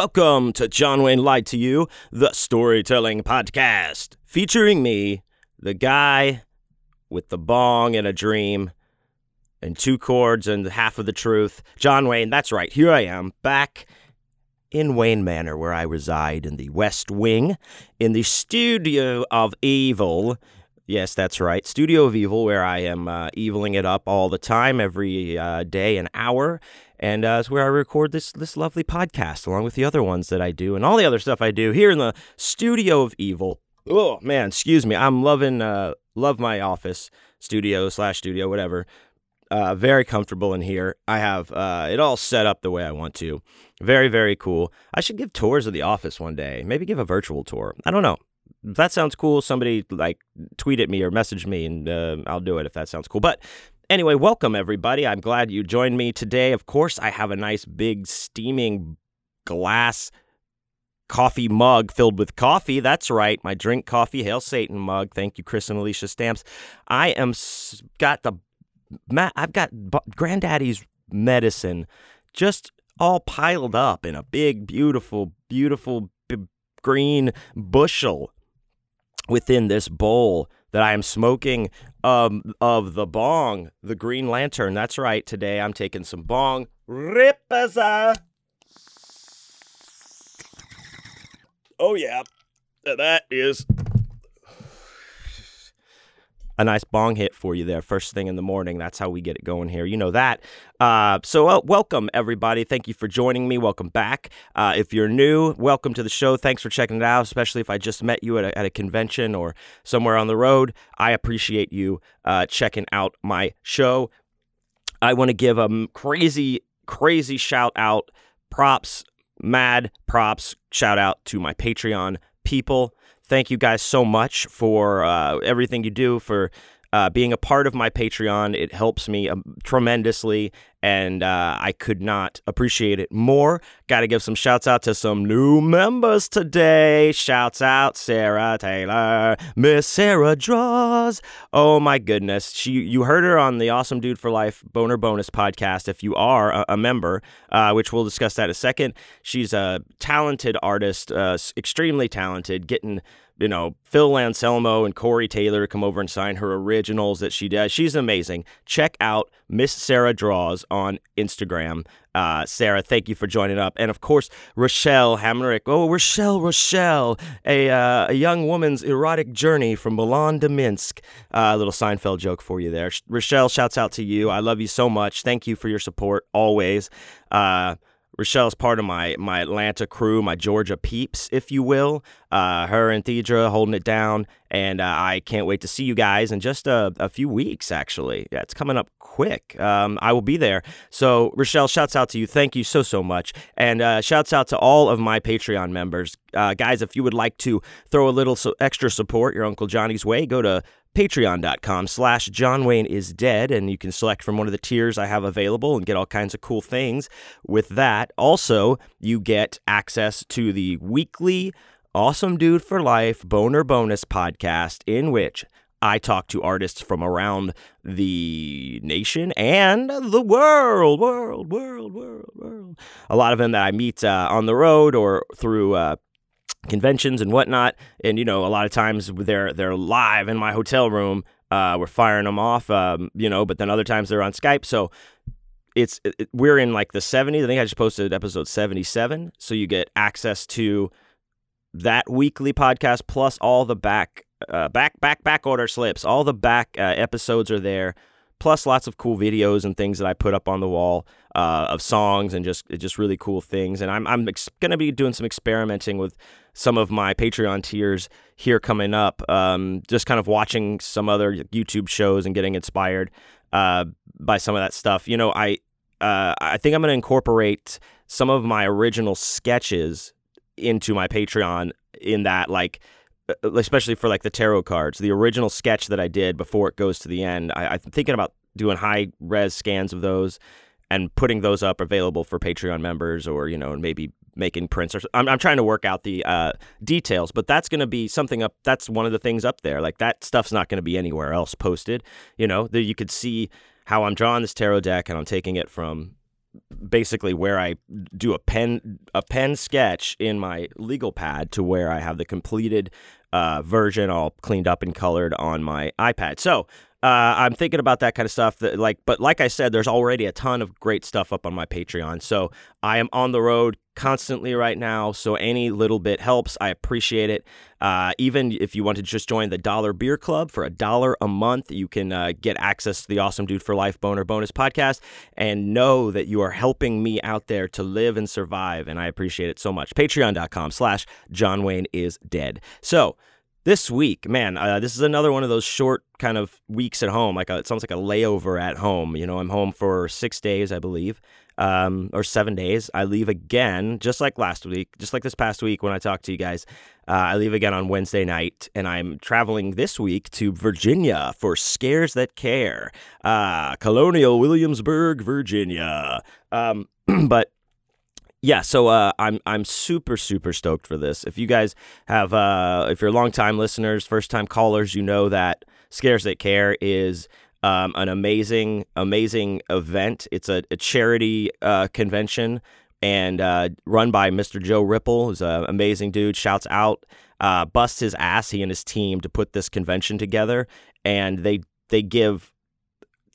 Welcome to John Wayne Lied to You, the storytelling podcast, featuring me, the guy with the bong and a dream and two chords and half of the truth. John Wayne, that's right. Here I am, back in Wayne Manor, where I reside in the West Wing, in the Studio of Evil. Yes, that's right. Studio of Evil, where I am uh, eviling it up all the time, every uh, day, an hour. And uh, it's where I record this this lovely podcast, along with the other ones that I do, and all the other stuff I do here in the Studio of Evil. Oh man, excuse me. I'm loving uh, love my office studio slash studio, whatever. Uh, very comfortable in here. I have uh, it all set up the way I want to. Very, very cool. I should give tours of the office one day. Maybe give a virtual tour. I don't know. If that sounds cool, somebody like tweet at me or message me, and uh, I'll do it if that sounds cool. But anyway, welcome everybody. I'm glad you joined me today. Of course, I have a nice big steaming glass coffee mug filled with coffee. That's right, my drink coffee, hail Satan mug. Thank you, Chris and Alicia Stamps. I am got the I've got granddaddy's medicine just all piled up in a big, beautiful, beautiful b- green bushel within this bowl that I am smoking um, of the bong, the Green Lantern. That's right. Today I'm taking some bong. Ripaza. Oh, yeah. That is a nice bong hit for you there first thing in the morning. That's how we get it going here. You know that. Uh, so, uh, welcome everybody. Thank you for joining me. Welcome back. Uh, if you're new, welcome to the show. Thanks for checking it out, especially if I just met you at a, at a convention or somewhere on the road. I appreciate you uh, checking out my show. I want to give a crazy, crazy shout out, props, mad props, shout out to my Patreon people. Thank you guys so much for uh, everything you do for uh, being a part of my Patreon. It helps me um, tremendously, and uh, I could not appreciate it more. Got to give some shouts out to some new members today. Shouts out Sarah Taylor, Miss Sarah Draws. Oh my goodness, she you heard her on the Awesome Dude for Life Boner Bonus podcast. If you are a, a member, uh, which we'll discuss that in a second, she's a talented artist, uh, extremely talented, getting you know, Phil Anselmo and Corey Taylor to come over and sign her originals that she does. She's amazing. Check out Miss Sarah Draws on Instagram. Uh, Sarah, thank you for joining up. And of course, Rochelle Hamrick. Oh, Rochelle, Rochelle, a, uh, a young woman's erotic journey from Milan to Minsk. Uh, a little Seinfeld joke for you there. Rochelle, shouts out to you. I love you so much. Thank you for your support always. Rochelle's part of my my Atlanta crew, my Georgia peeps, if you will. Uh, her and Thedra holding it down, and uh, I can't wait to see you guys in just a, a few weeks. Actually, yeah, it's coming up quick. Um, I will be there. So Rochelle, shouts out to you. Thank you so so much, and uh, shouts out to all of my Patreon members, uh, guys. If you would like to throw a little so extra support your Uncle Johnny's way, go to patreon.com slash john wayne is dead and you can select from one of the tiers i have available and get all kinds of cool things with that also you get access to the weekly awesome dude for life boner bonus podcast in which I talk to artists from around the nation and the world, world, world, world, world. A lot of them that I meet uh, on the road or through uh, conventions and whatnot. And you know, a lot of times they're they're live in my hotel room. Uh, we're firing them off, um, you know, but then other times they're on Skype. So it's it, we're in like the 70s. I think I just posted episode 77. So you get access to that weekly podcast plus all the back uh, back back back order slips. All the back uh, episodes are there plus lots of cool videos and things that I put up on the wall uh, of songs and just just really cool things. And I'm I'm ex- to be doing some experimenting with some of my Patreon tiers here coming up. Um, just kind of watching some other YouTube shows and getting inspired uh, by some of that stuff. You know, I uh, I think I'm to incorporate some of my original sketches into my Patreon in that like uh, especially for like the tarot cards, the original sketch that I did before it goes to the end. I, I'm thinking about doing high res scans of those and putting those up available for Patreon members, or you know, maybe making prints. Or I'm, I'm trying to work out the uh, details, but that's going to be something up. That's one of the things up there. Like that stuff's not going to be anywhere else posted. You know, that you could see how I'm drawing this tarot deck, and I'm taking it from basically where I do a pen a pen sketch in my legal pad to where I have the completed uh, version all cleaned up and colored on my iPad. So uh, I'm thinking about that kind of stuff. That like, but like I said, there's already a ton of great stuff up on my Patreon. So I am on the road constantly right now. So any little bit helps. I appreciate it. Uh, even if you want to just join the Dollar Beer Club for a dollar a month, you can uh, get access to the Awesome Dude for Life Boner Bonus podcast and know that you are helping me out there to live and survive. And I appreciate it so much. Patreon.com slash John Wayne is dead. So this week, man, uh, this is another one of those short kind of weeks at home. Like a, it sounds like a layover at home. You know, I'm home for six days, I believe, um, or seven days. I leave again, just like last week, just like this past week when I talked to you guys. Uh, I leave again on Wednesday night, and I'm traveling this week to Virginia for Scares That Care, uh, Colonial Williamsburg, Virginia. Um, but yeah, so uh, I'm I'm super super stoked for this. If you guys have, uh, if you're long time listeners, first time callers, you know that Scares That Care is um, an amazing amazing event. It's a, a charity uh, convention and uh, run by Mr. Joe Ripple, who's an amazing dude. Shouts out, uh, busts his ass, he and his team to put this convention together, and they they give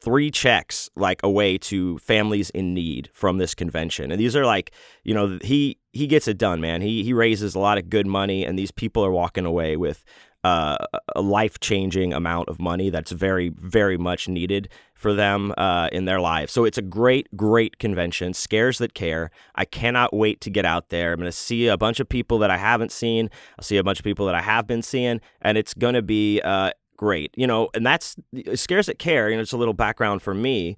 three checks like away to families in need from this convention. And these are like you know he he gets it done man. He he raises a lot of good money and these people are walking away with uh, a life changing amount of money that's very very much needed for them uh, in their lives. So it's a great great convention. Scares that care. I cannot wait to get out there. I'm going to see a bunch of people that i haven't seen. I'll see a bunch of people that i have been seeing and it's going to be uh, great. You know, and that's Scares That Care. You know, it's a little background for me.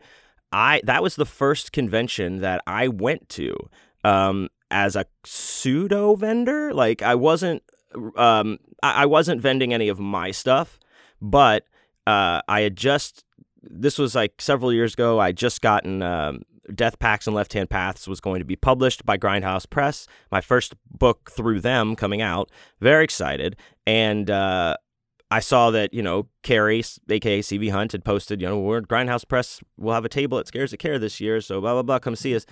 I that was the first convention that I went to um, as a pseudo vendor. Like I wasn't um, I, wasn't vending any of my stuff, but uh, I had just this was like several years ago. I just gotten um, Death Pacts and Left Hand Paths was going to be published by Grindhouse Press. My first book through them coming out. Very excited, and uh, I saw that, you know, Carrie, aka CV Hunt, had posted, you know, we're Grindhouse Press, we'll have a table at Scares That Care this year, so blah, blah, blah, come see us.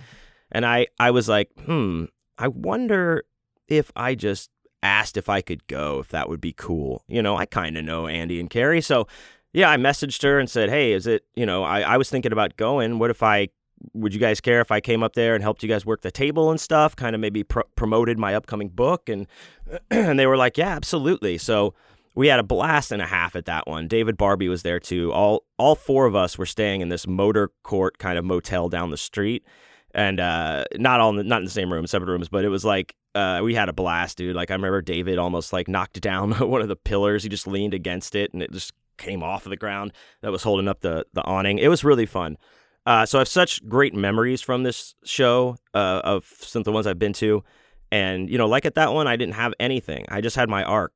And I, I was like, hmm, I wonder if I just asked if I could go, if that would be cool. You know, I kind of know Andy and Carrie. So, yeah, I messaged her and said, hey, is it, you know, I, I was thinking about going. What if I, would you guys care if I came up there and helped you guys work the table and stuff? Kind of maybe promoted my upcoming book. And, and they were like, yeah, absolutely. So, we had a blast and a half at that one. David Barbee was there too. All all four of us were staying in this motor court kind of motel down the street, and uh, not all in the, not in the same room, separate rooms, but it was like uh, we had a blast, dude. Like I remember David almost like knocked down one of the pillars. He just leaned against it, and it just came off of the ground that was holding up the the awning. It was really fun. Uh, so I have such great memories from this show uh, of some of the ones I've been to. And, you know, like at that one, I didn't have anything. I just had my ARC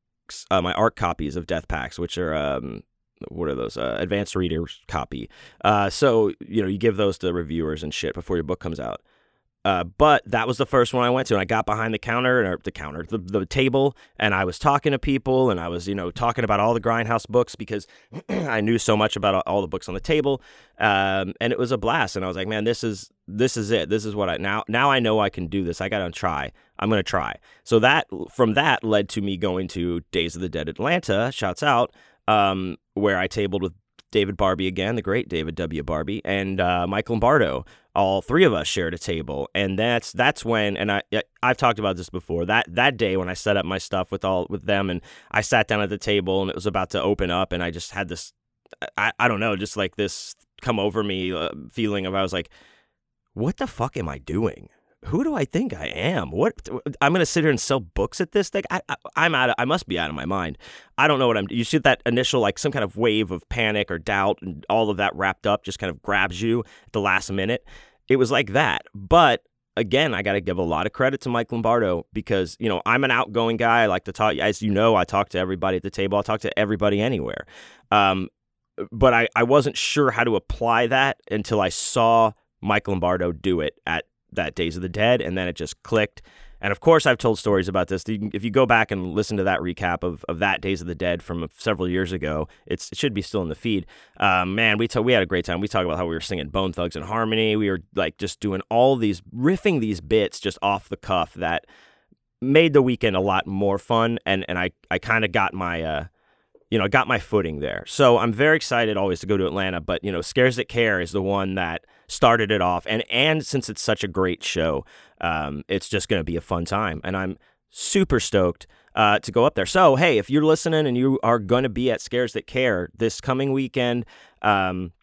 uh, my ARC copies of Death Pacts, which are um, what are those uh, advanced readers copy. Uh, so you know you give those to reviewers and shit before your book comes out. Uh, but that was the first one I went to, and I got behind the counter or the counter, the, the table, and I was talking to people, and I was, you know, talking about all the Grindhouse books because I knew so much about all the books on the table, um, and it was a blast. And I was like, man, this is this is it. This is what I now now I know I can do this. I got to try. I'm gonna try. So that from that led to me going to Days of the Dead Atlanta. Shouts out, um, where I tabled with David Barbee again, the great David W. Barbee, and uh, Mike Lombardo. All three of us shared a table, and that's that's when. And I I've talked about this before. That that day when I set up my stuff with all with them, and I sat down at the table, and it was about to open up, and I just had this, I, I don't know, just like this come over me uh, feeling of I was like, what the fuck am I doing? Who do I think I am? What I'm gonna sit here and sell books at this thing? I, I am out. Of, I must be out of my mind. I don't know what I'm. You see that initial like some kind of wave of panic or doubt, and all of that wrapped up just kind of grabs you at the last minute. It was like that, but again, I got to give a lot of credit to Mike Lombardo because, you know, I'm an outgoing guy. I like to talk, as you know, I talk to everybody at the table. I talk to everybody anywhere. Um, but I, I wasn't sure how to apply that until I saw Mike Lombardo do it at that Days of the Dead, and then it just clicked. And of course, I've told stories about this. If you go back and listen to that recap of, of that Days of the Dead from several years ago, it's, it should be still in the feed. Um, man, we t- we had a great time. We talked about how we were singing Bone Thugs and Harmony. We were like just doing all these riffing these bits just off the cuff that made the weekend a lot more fun. And and I I kind of got my uh, you know, I got my footing there. So I'm very excited always to go to Atlanta. But you know, Scares That Care is the one that started it off, and and since it's such a great show, um, it's just going to be a fun time, and I'm super stoked uh, to go up there. So hey, if you're listening and you are going to be at Scares That Care this coming weekend. Um,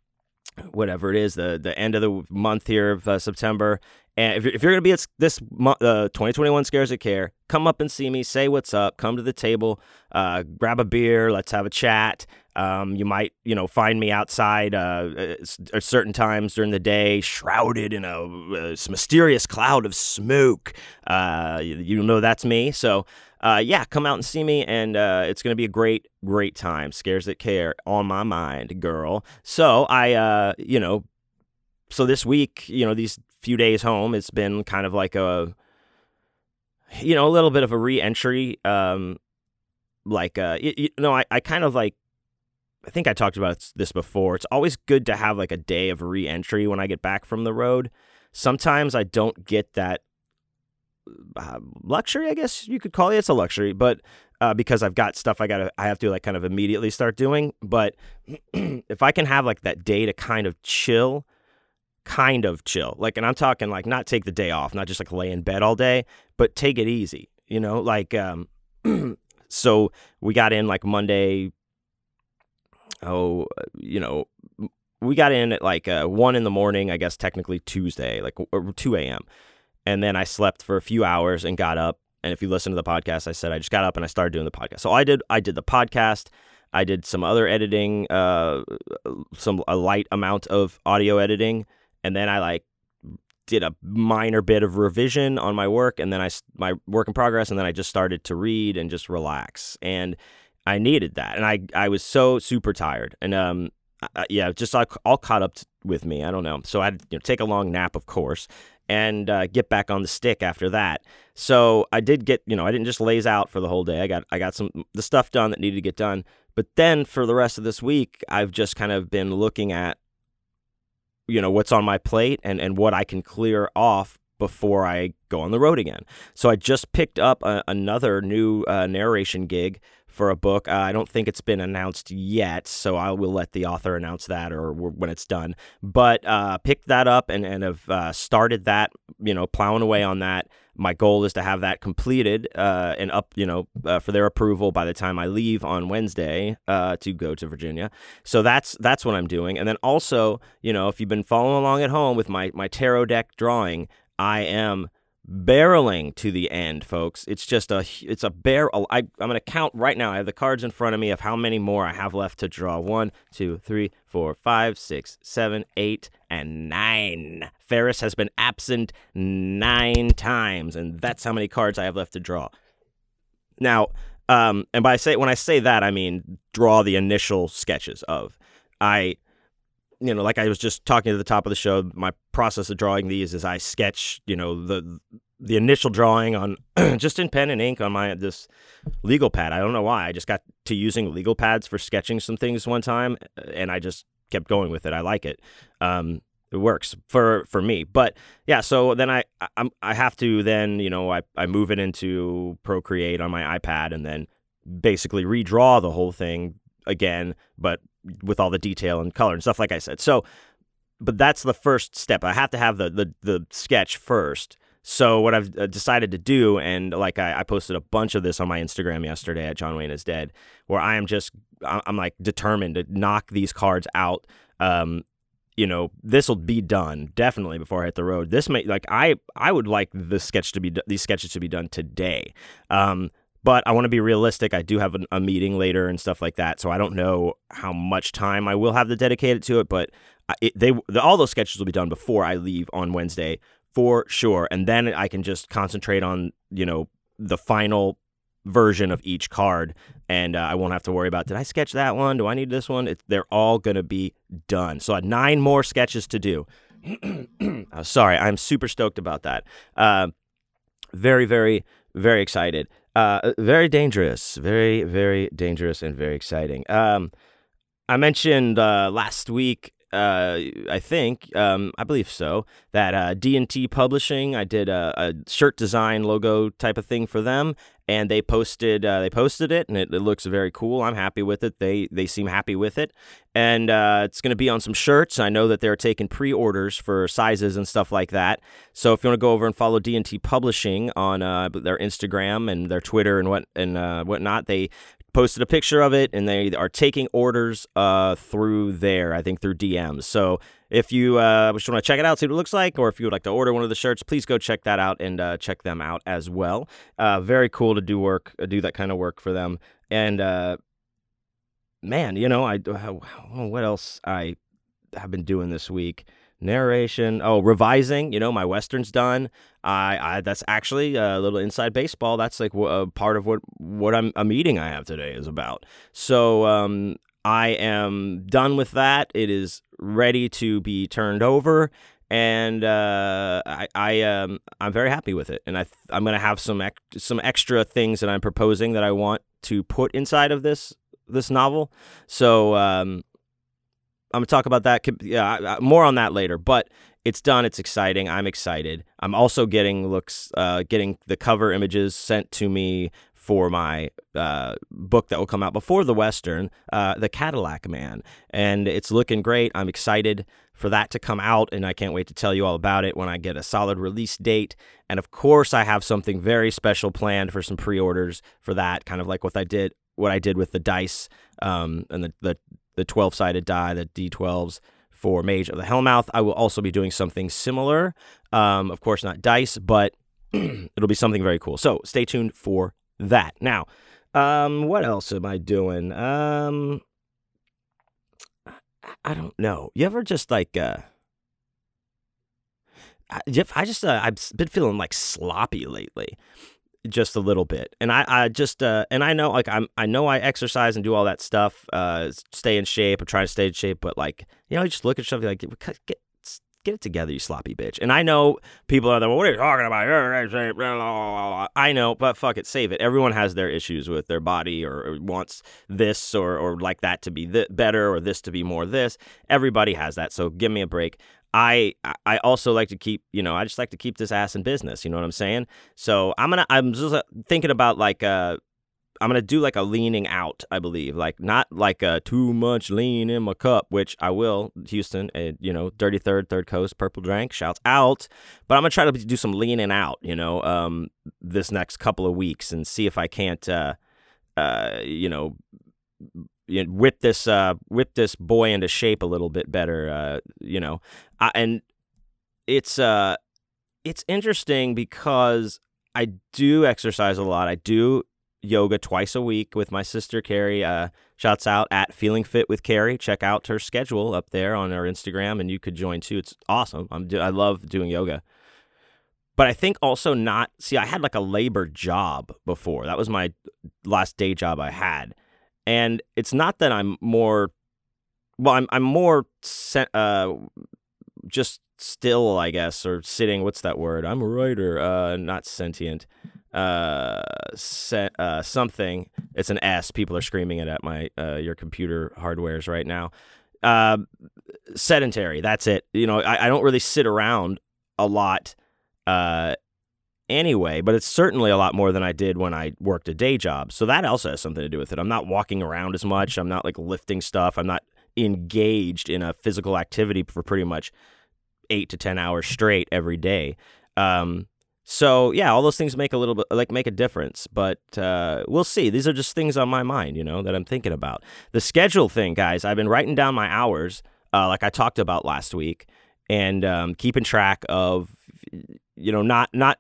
whatever it is, the the end of the month here of uh, September, and if you're, if you're going to be at this uh, 2021 Scares That Care, come up and see me, say what's up, come to the table, uh, grab a beer, let's have a chat. Um, you might, you know, find me outside uh, at certain times during the day, shrouded in a, a mysterious cloud of smoke. Uh, you, you, know that's me. So, uh, yeah, come out and see me, and uh, it's going to be a great, great time. Scares That Care on my mind, girl. So, I, you know, so this week, you know, these few days home, it's been kind of like a, you know, a little bit of a re-entry. Um, like, uh, you, you know, I, I kind of like, I think I talked about this before. It's always good to have like a day of re-entry when I get back from the road. Sometimes I don't get that uh, luxury, I guess you could call it. It's a luxury, but uh, because I've got stuff I got to, I have to like kind of immediately start doing. But if I can have like that day to kind of chill kind of chill. Like, and I'm talking like not take the day off, not just like lay in bed all day, but take it easy. You know, like, um, so we got in like Monday. Oh, you know, we got in at like uh, one in the morning. I guess technically Tuesday, like two a.m. And then I slept for a few hours and got up. And if you listen to the podcast, I said I just got up and I started doing the podcast. So I did. I did the podcast. I did some other editing, uh, some a light amount of audio editing, and then I like did a minor bit of revision on my work and then I my work in progress and then I just started to read and just relax. And I needed that and I I was so super tired. And um I, yeah just all, all caught up with me I don't know. So I'd you know, take a long nap of course and uh, get back on the stick after that. So I did get you know I didn't just laze out for the whole day. I got I got some the stuff done that needed to get done. But then for the rest of this week I've just kind of been looking at you know what's on my plate and and what I can clear off before I go on the road again. So I just picked up a, another new uh, narration gig for a book. Uh, I don't think it's been announced yet, so I will let the author announce that or when it's done. But uh, picked that up and and have uh, started that. You know, plowing away on that my goal is to have that completed uh, and up, you know, uh, for their approval by the time I leave on Wednesday uh, to go to Virginia. So that's that's what I'm doing. And then also, you know, if you've been following along at home with my my tarot deck drawing, I am barreling to the end, folks. It's just a it's a bear. I, I'm to count right now. I have the cards in front of me of how many more I have left to draw. One, two, three, four, five, six, seven, eight, and nine. Ferris has been absent nine times, and that's how many cards I have left to draw. Now, um, and by say when I say that, I mean draw the initial sketches of. I you know, like I was just talking at the top of the show, my process of drawing these is I sketch, you know, the the initial drawing on just in pen and ink on my this legal pad. I don't know why. I just got to using legal pads for sketching some things one time, and I just kept going with it. I like it. Um, it works for for me. But yeah, so then I I, I have to then you know I I move it into Procreate on my iPad and then basically redraw the whole thing again, but with all the detail and color and stuff like I said. So, but that's the first step. I have to have the the, the sketch first. So what I've uh, decided to do, and like I, I, posted a bunch of this on my Instagram yesterday at John Wayne is dead, where I am just I'm like determined to knock these cards out. Um, you know, this will be done definitely before I hit the road. This may like I I would like the sketch to be these sketches to be done today. Um, but I want to be realistic. I do have a, a meeting later and stuff like that, so I don't know how much time I will have to dedicate it to it. But it, they the, all those sketches will be done before I leave on Wednesday for sure, and then I can just concentrate on you know the final version of each card, and uh, I won't have to worry about did I sketch that one? Do I need this one? It, they're all gonna be done. So I have nine more sketches to do. oh, sorry, I'm super stoked about that. Uh, very, very, very excited. Uh, very dangerous, very, very dangerous, and very exciting. Um, I mentioned uh, last week uh, I think, um, I believe so, that uh, D&T Publishing, I did a, a, shirt design logo type of thing for them, and they posted uh, they posted it, and it, it, looks very cool. I'm happy with it. They they seem happy with it, and uh, it's going to be on some shirts. I know that they're taking pre-orders for sizes and stuff like that. So if you want to go over and follow D&T Publishing on uh, their Instagram and their Twitter and what and uh, whatnot, they posted a picture of it and they are taking orders uh, through there, I think through DMs. So if you uh, just want to check it out, see what it looks like, or if you would like to order one of the shirts, please go check that out and uh, check them out as well. Uh, very cool to do work, uh, do that kind of work for them. And uh, man, you know, I what else I have been doing this week narration. Oh revising you know my western's done. I, I that's actually a little inside baseball. That's like a part of what what i'm a meeting i have today is about. So um i am done with that. It is ready to be turned over. And uh, I, I um, I'm very happy with it, and I I'm gonna have some ec- some extra things that I'm proposing that I want to put inside of this this novel. So um, I'm gonna talk about that. Yeah, more on that later. But it's done. It's exciting. I'm excited. I'm also getting looks, uh, getting the cover images sent to me for my uh, book that will come out before the Western, uh, The Cadillac Man. And it's looking great. I'm excited for that to come out, and I can't wait to tell you all about it when I get a solid release date. And of course, I have something very special planned for some pre orders for that, kind of like what I did. What I did with the dice um, and the, the the 12 sided die, the D12s for Mage of the Hellmouth. I will also be doing something similar. Um, of course, not dice, but it'll be something very cool. So stay tuned for that. Now, um, what else am I doing? Um, I don't know. You ever just like, uh, I, just, uh, I've been feeling like sloppy lately just a little bit. And I, I just uh, and I know like I'm I know I exercise and do all that stuff, uh, stay in shape. I'm trying to stay in shape, but like you know, you just look at stuff like get get it together, you sloppy bitch. And I know people are like, what are you talking about? I know, but fuck it, save it. Everyone has their issues with their body or, or wants this or or like that to be th- better or this to be more this. Everybody has that. So give me a break. I I also like to keep you know I just like to keep this ass in business. You know what I'm saying? So I'm gonna I'm just uh, thinking about like uh I'm gonna do like a leaning out. I believe like not like a too much lean in my cup, which I will. Houston, and you know, Dirty Third, Third Coast, Purple Drank, shouts out. But I'm gonna try to do some leaning out. You know, um, this next couple of weeks and see if I can't uh uh you know you know, whip this uh, whip this boy into shape a little bit better. Uh, you know, I, and it's uh, it's interesting because I do exercise a lot. I do yoga twice a week with my sister Carrie. Uh, shouts out at Feeling Fit with Carrie. Check out her schedule up there on our Instagram, and you could join too. It's awesome. I'm do- I love doing yoga. But I think also not see. I had like a labor job before. That was my last day job I had and it's not that I'm more well I'm I'm more uh just still I guess or sitting what's that word? I'm a writer uh not sentient uh, set, uh something. It's an S. People are screaming it at my uh your computer hardwares right now. Uh sedentary that's it. You know I, I don't really sit around a lot uh anyway, but it's certainly a lot more than I did when I worked a day job. So that also has something to do with it. I'm not walking around as much. I'm not like lifting stuff. I'm not engaged in a physical activity for pretty much eight to 10 hours straight every day. Um, so yeah, all those things make a little bit like make a difference, but uh, we'll see. These are just things on my mind, you know, that I'm thinking about. The schedule thing, guys. I've been writing down my hours, uh, like I talked about last week, and um, keeping track of, you know, not not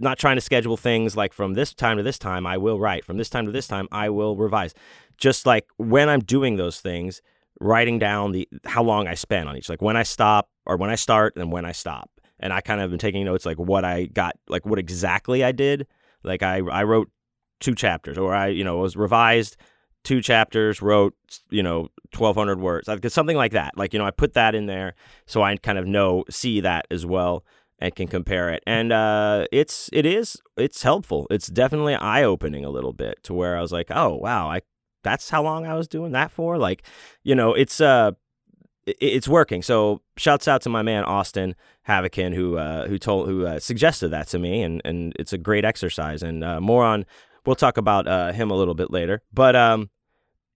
not trying to schedule things like from this time to this time I will write, from this time to this time I will revise. Just like when I'm doing those things, writing down the how long I spend on each, like when I stop or when I start and when I stop. And I kind of been taking notes like what I got, like what exactly I did. Like I I wrote two chapters, or I you know was revised two chapters, wrote you know twelve hundred words, like something like that. Like you know I put that in there so I kind of know see that as well and can compare it. And uh, it's it is it's helpful. It's definitely eye opening a little bit to where I was like, oh wow, I that's how long I was doing that for. Like, you know, it's uh it's working. So shouts out to my man Austin Havokin who uh, who told who uh, suggested that to me, and and it's a great exercise. And uh, more on we'll talk about uh, him a little bit later. But um,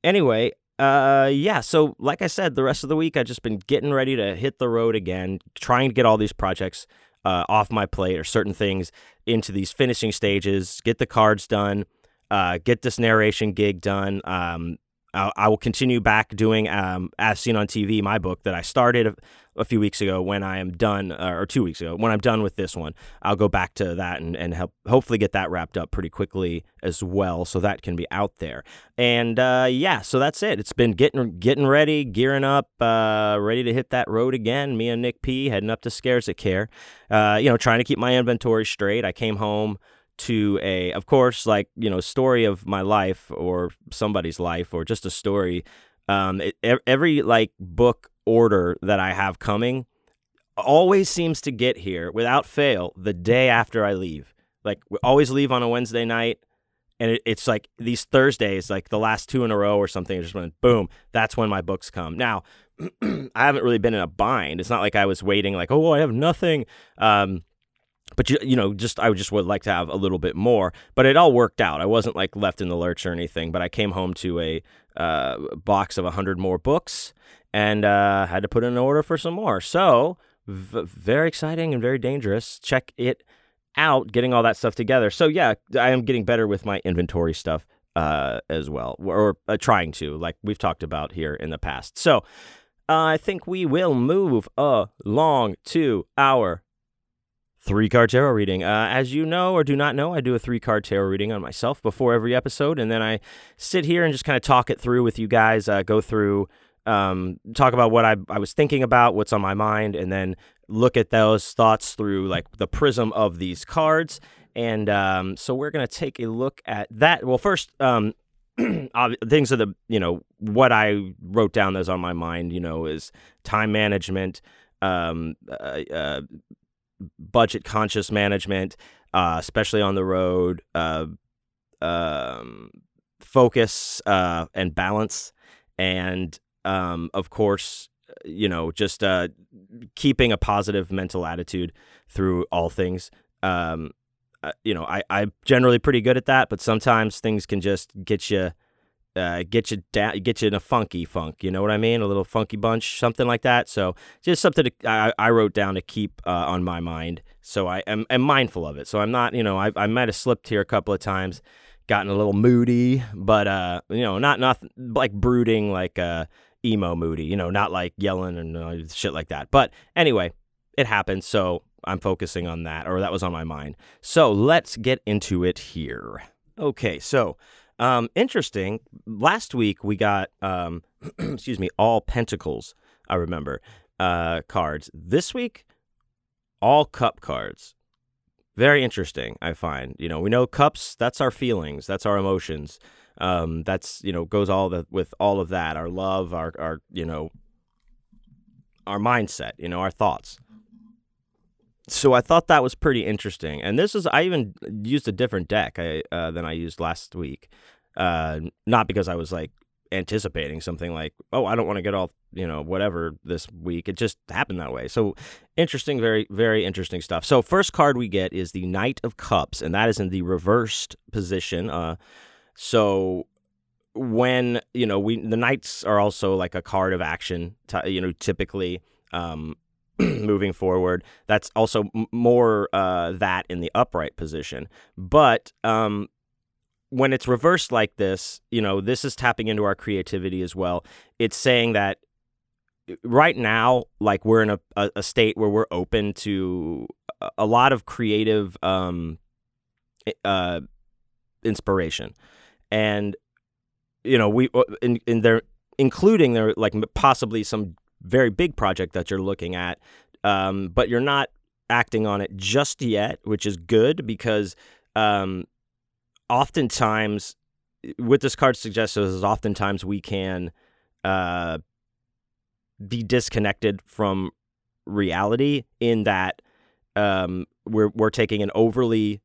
anyway, uh, yeah. So like I said, the rest of the week I've just been getting ready to hit the road again, trying to get all these projects uh, off my plate or certain things into these finishing stages, get the cards done. Uh, get this narration gig done. Um, I, I will continue back doing um, as seen on TV, my book that I started a, a few weeks ago. When I am done, uh, or two weeks ago, when I'm done with this one, I'll go back to that and, and help hopefully get that wrapped up pretty quickly as well, so that can be out there. And uh, yeah, so that's it. It's been getting getting ready, gearing up, uh, ready to hit that road again. Me and Nick P heading up to Scares That Care. Uh, you know, trying to keep my inventory straight. I came home to a of course like you know story of my life or somebody's life or just a story. Um it, every like book order that i have coming always seems to get here without fail the day after i leave. Like we always leave on a wednesday night and it, it's like these thursdays like the last two in a row or something just went boom. That's when my books come. Now i haven't really been in a bind. It's not like i was waiting like oh i have nothing. Um but you, you know just i would just would like to have a little bit more. But it all worked out. I wasn't like left in the lurch or anything but i came home to a uh, box of 100 more books and uh, had to put in an order for some more. So v- very exciting and very dangerous. Check it out getting all that stuff together. So yeah i am getting better with my inventory stuff uh, as well or uh, trying to like we've talked about here in the past. So i think we will move along to our three card tarot reading. Uh, as you know or do not know, I do a three card tarot reading on myself before every episode, and then I sit here and just kind of talk it through with you guys, uh, go through, um, talk about what I, I was thinking about, what's on my mind, and then look at those thoughts through like the prism of these cards. And um, so we're going to take a look at that. Well, first, um, things of the, you know, what I wrote down that's on my mind, you know, is time management, um, uh, uh, budget conscious management, uh, especially on the road, uh, um, focus uh, and balance, and um, of course, you know, just uh, keeping a positive mental attitude through all things. Um, uh, you know, I, I'm generally pretty good at that, but sometimes things can just get you uh, get you down, get you in a funky funk. You know what I mean? A little funky bunch, something like that. So just something to, I, I wrote down to keep uh, on my mind. So I am, am mindful of it. So I'm not, you know, I, I might have slipped here a couple of times, gotten a little moody, but uh, you know, not not like brooding, like uh, emo moody. You know, not like yelling and uh, shit like that. But anyway, it happens. So I'm focusing on that, or that was on my mind. So let's get into it here. Okay, so um, interesting. Last week we got, um, excuse me, all Pentacles. I remember uh, cards. This week, all Cup cards. Very interesting. I find. You know, we know cups. That's our feelings. That's our emotions. Um, that's you know goes all the with all of that. Our love. Our our you know. Our mindset. You know, our thoughts so I thought that was pretty interesting. And this is I even used a different deck I, uh, than I used last week. Uh, not because I was like anticipating something like, oh, I don't want to get all you know whatever this week. It just happened that way. So interesting, very very interesting stuff. So first card we get is the Knight of Cups, and that is in the reversed position. Uh, so when you know we the knights are also like a card of action. T- you know, typically. Um, moving forward. That's also more uh, that in the upright position. But um, when it's reversed like this, you know, this is tapping into our creativity as well. It's saying that uh, right now, like we're in a, a, a state where we're open to a lot of creative um, uh, inspiration. And, you know, we, uh, in, in there, including there, like possibly some very big project that you're looking at, um, but you're not acting on it just yet, which is good because um, oftentimes, what this card suggests is oftentimes we can uh, be disconnected from reality in that um, we're we're taking an overly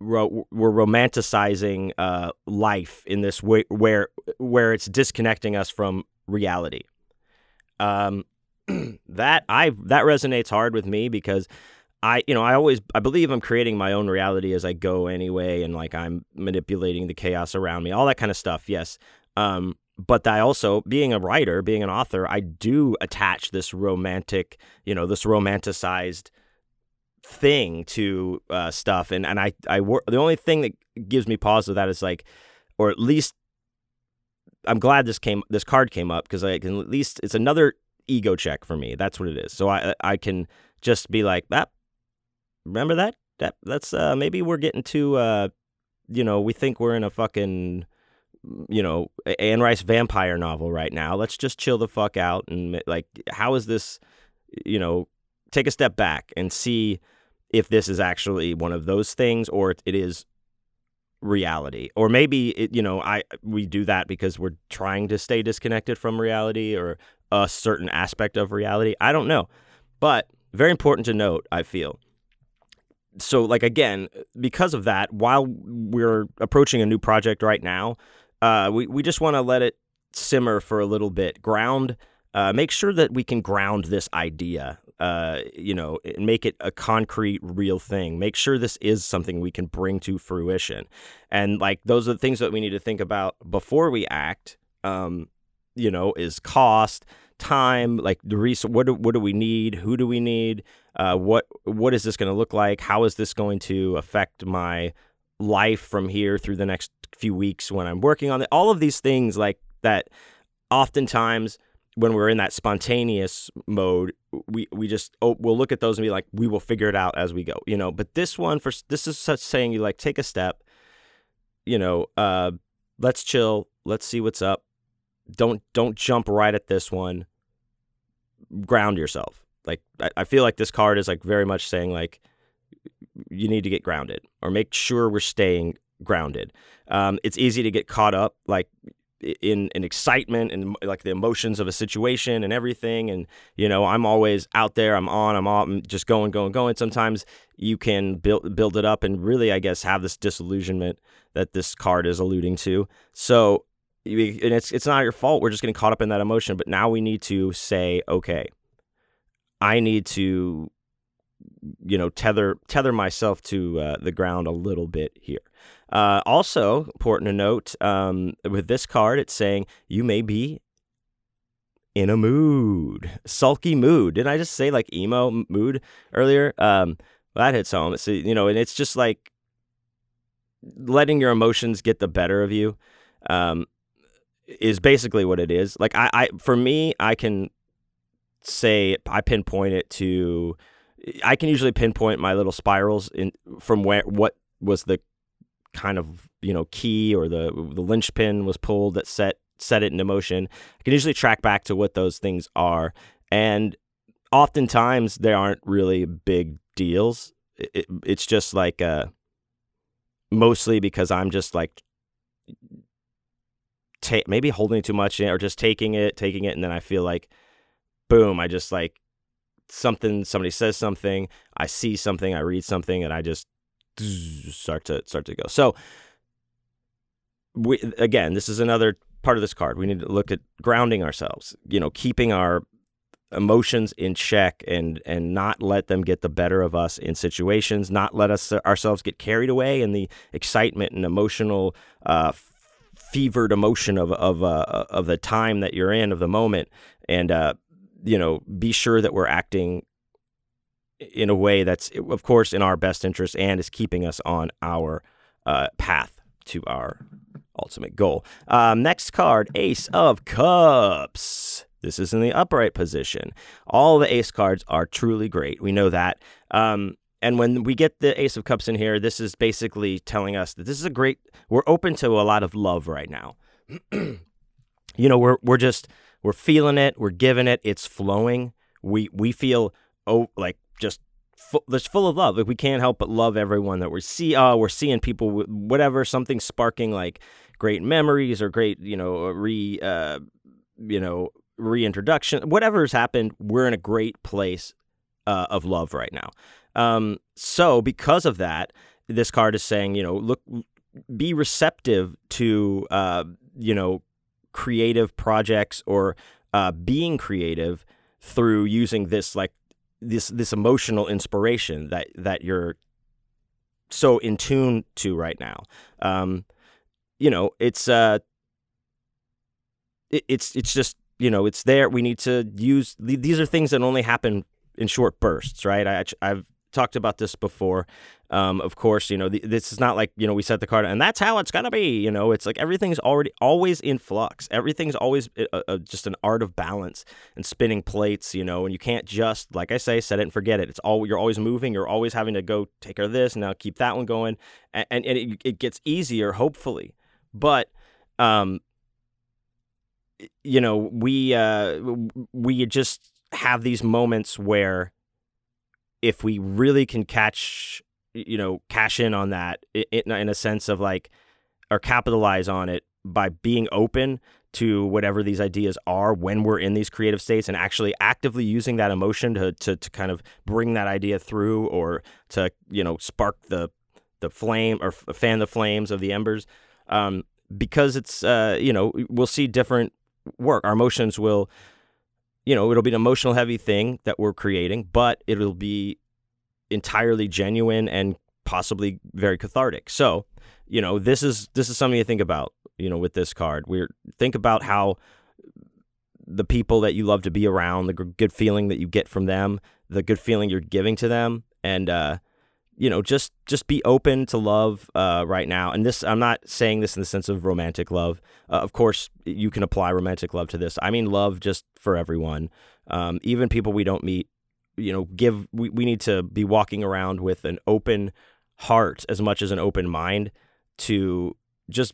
we're romanticizing uh, life in this way where where it's disconnecting us from reality. Um, that I that resonates hard with me because I you know I always I believe I'm creating my own reality as I go anyway, and like I'm manipulating the chaos around me, all that kind of stuff. Yes. Um, but I also, being a writer, being an author, I do attach this romantic, you know, this romanticized thing to uh, stuff, and and I I work. The only thing that gives me pause with that is like, or at least I'm glad this came this card came up because I can at least it's another ego check for me. That's what it is. So I I can just be like that. Remember that that that's uh maybe we're getting too uh you know we think we're in a fucking you know Anne Rice vampire novel right now. Let's just chill the fuck out and like how is this you know take a step back and see if this is actually one of those things or it is reality. Or maybe it, you know i we do that because we're trying to stay disconnected from reality or a certain aspect of reality. I don't know. But very important to note i feel. So like again because of that while we're approaching a new project right now uh, we, we just want to let it simmer for a little bit. Ground uh, make sure that we can ground this idea uh, you know, make it a concrete, real thing. Make sure this is something we can bring to fruition. And like those are the things that we need to think about before we act. Um, you know, is cost, time, like the resource. What do, what do we need? Who do we need? Uh, what what is this going to look like? How is this going to affect my life from here through the next few weeks when I'm working on it? All of these things like that. Oftentimes when we're in that spontaneous mode, we we just oh, we'll look at those and be like, we will figure it out as we go, you know. But this one, for this is such saying you like take a step, you know, uh, let's chill, let's see what's up. Don't don't jump right at this one. Ground yourself. Like I, I feel like this card is like very much saying like you need to get grounded or make sure we're staying grounded. Um, it's easy to get caught up like in in excitement and like the emotions of a situation and everything. And you know I'm always out there I'm on I'm off I'm just going going going. Sometimes you can build build it up and really I guess have this disillusionment that this card is alluding to. So and it's it's not your fault. We're just getting caught up in that emotion. But now we need to say okay I need to you know tether tether myself to uh, the ground a little bit here uh, also, important to note um, with this card, it's saying you may be in a mood, sulky mood. Didn't I just say like emo mood earlier? Um, well, that hits home. It's you know, and it's just like letting your emotions get the better of you. Um, is basically what it is. Like I, I, for me, I can say I pinpoint it to. I can usually pinpoint my little spirals in from where what was the kind of you know key or the the linchpin was pulled that set set it into motion. I can usually track back to what those things are, and oftentimes they aren't really big deals. It, it, it's just like uh, mostly because I'm just like ta- maybe holding too much in or just taking it, taking it, and then I feel like boom, I just like something somebody says something, I see something, I read something, and I just start to start to go. So we again, this is another part of this card. We need to look at grounding ourselves. You know, keeping our emotions in check and and not let them get the better of us in situations. Not let us ourselves get carried away in the excitement and emotional. Uh, fevered emotion of of uh, of the time that you're in of the moment and uh, you know be sure that we're acting in a way that's, of course, in our best interest and is keeping us on our uh, path to our ultimate goal. Um, next card, Ace of Cups. This is in the upright position. All the ace cards are truly great. We know that. Um, and when we get the Ace of Cups in here, this is basically telling us that this is a great. We're open to a lot of love right now. you know, we're we're just we're feeling it. We're giving it. It's flowing. We we feel oh like just full, that's full of love. Like we can't help but love everyone that we see. Oh, we're seeing people, whatever, something sparking like great memories or great, you know, re, uh, you know, reintroduction. Whatever's happened, we're in a great place uh, of love right now. Um, so because of that, this card is saying, you know, look, be receptive to, uh, you know, creative projects or uh, being creative through using this like this this emotional inspiration that that you're so in tune to right now. Um, you know, it's uh, it, it's it's just you know it's there. We need to use these are things that only happen in short bursts, right? I I've talked about this before. Um, of course, you know, the, this is not like, you know, we set the card and that's how it's going to be. You know, it's like everything's already always in flux. Everything's always a, uh, a, uh, just an art of balance and spinning plates, you know, and you can't just, like I say, set it and forget it. It's all, you're always moving. You're always having to go take care of this and now keep that one going. And, and, and it, it gets easier, hopefully. But, um, you know, we, uh, we just have these moments where, if we really can catch, you know, cash in on that in, a sense of like, or capitalize on it by being open to whatever these ideas are when we're in these creative states and actually actively using that emotion to, to, to kind of bring that idea through or to, you know, spark the, the flame or fan the flames of the embers. Um, because it's, uh, you know, we'll see different work. Our emotions will you know, it'll be an emotional heavy thing that we're creating, but it'll be entirely genuine and possibly very cathartic. So, you know, this is this is something to think about, you know, with this card. We're think about how the people that you love to be around, the good feeling that you get from them, the good feeling you're giving to them and uh you know, just just be open to love uh, right now. And this, I'm not saying this in the sense of romantic love. Uh, of course, you can apply romantic love to this. I mean, love just for everyone, um, even people we don't meet. You know, give we, we need to be walking around with an open heart as much as an open mind to just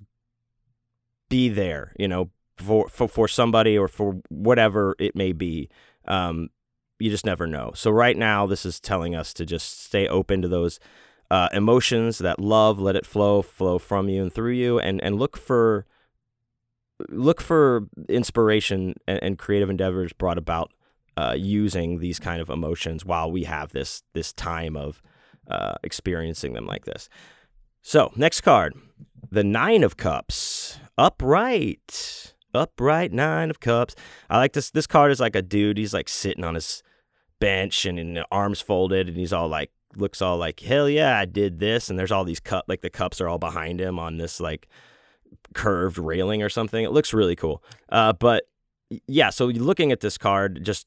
be there. You know, for for, for somebody or for whatever it may be. Um, you just never know. So right now, this is telling us to just stay open to those uh, emotions, that love, let it flow, flow from you and through you, and and look for look for inspiration and, and creative endeavors brought about uh, using these kind of emotions while we have this this time of uh, experiencing them like this. So next card, the Nine of Cups, upright upright nine of cups. I like this. This card is like a dude. He's like sitting on his bench and, and arms folded, and he's all like looks all like hell yeah I did this, and there's all these cup like the cups are all behind him on this like curved railing or something. It looks really cool. Uh, but yeah, so looking at this card, just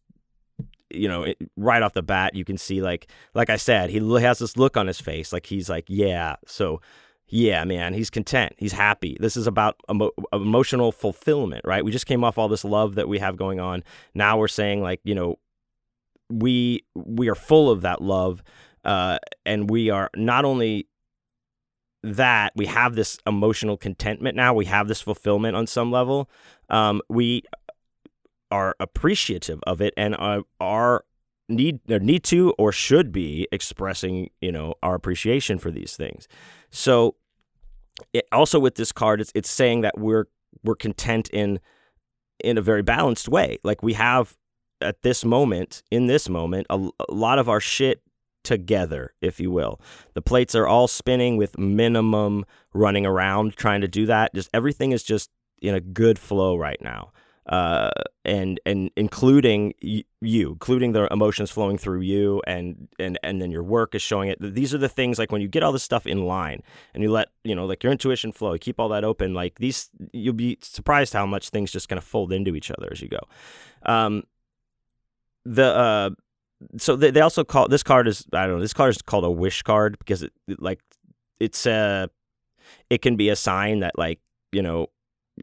you know, it, right off the bat, you can see like like I said, he has this look on his face, like he's like yeah. So yeah, man, he's content. He's happy. This is about emo- emotional fulfillment, right? We just came off all this love that we have going on. Now we're saying like, you know, we we are full of that love, uh, and we are not only that we have this emotional contentment now. We have this fulfillment on some level. Um, we are appreciative of it and are, need need to or should be expressing you know our appreciation for these things. So it, also with this card, it's it's saying that we're we're content in in a very balanced way. Like we have at this moment, in this moment, a, a lot of our shit together, if you will. The plates are all spinning with minimum running around trying to do that. Just everything is just in a good flow right now. Uh, and and including y- you, including the emotions flowing through you, and and and then your work is showing it. These are the things like when you get all this stuff in line, and you let you know like your intuition flow, you keep all that open. Like these, you'll be surprised how much things just kind of fold into each other as you go. Um, the uh so they, they also call this card is I don't know this card is called a wish card because it, it like it's uh it can be a sign that like you know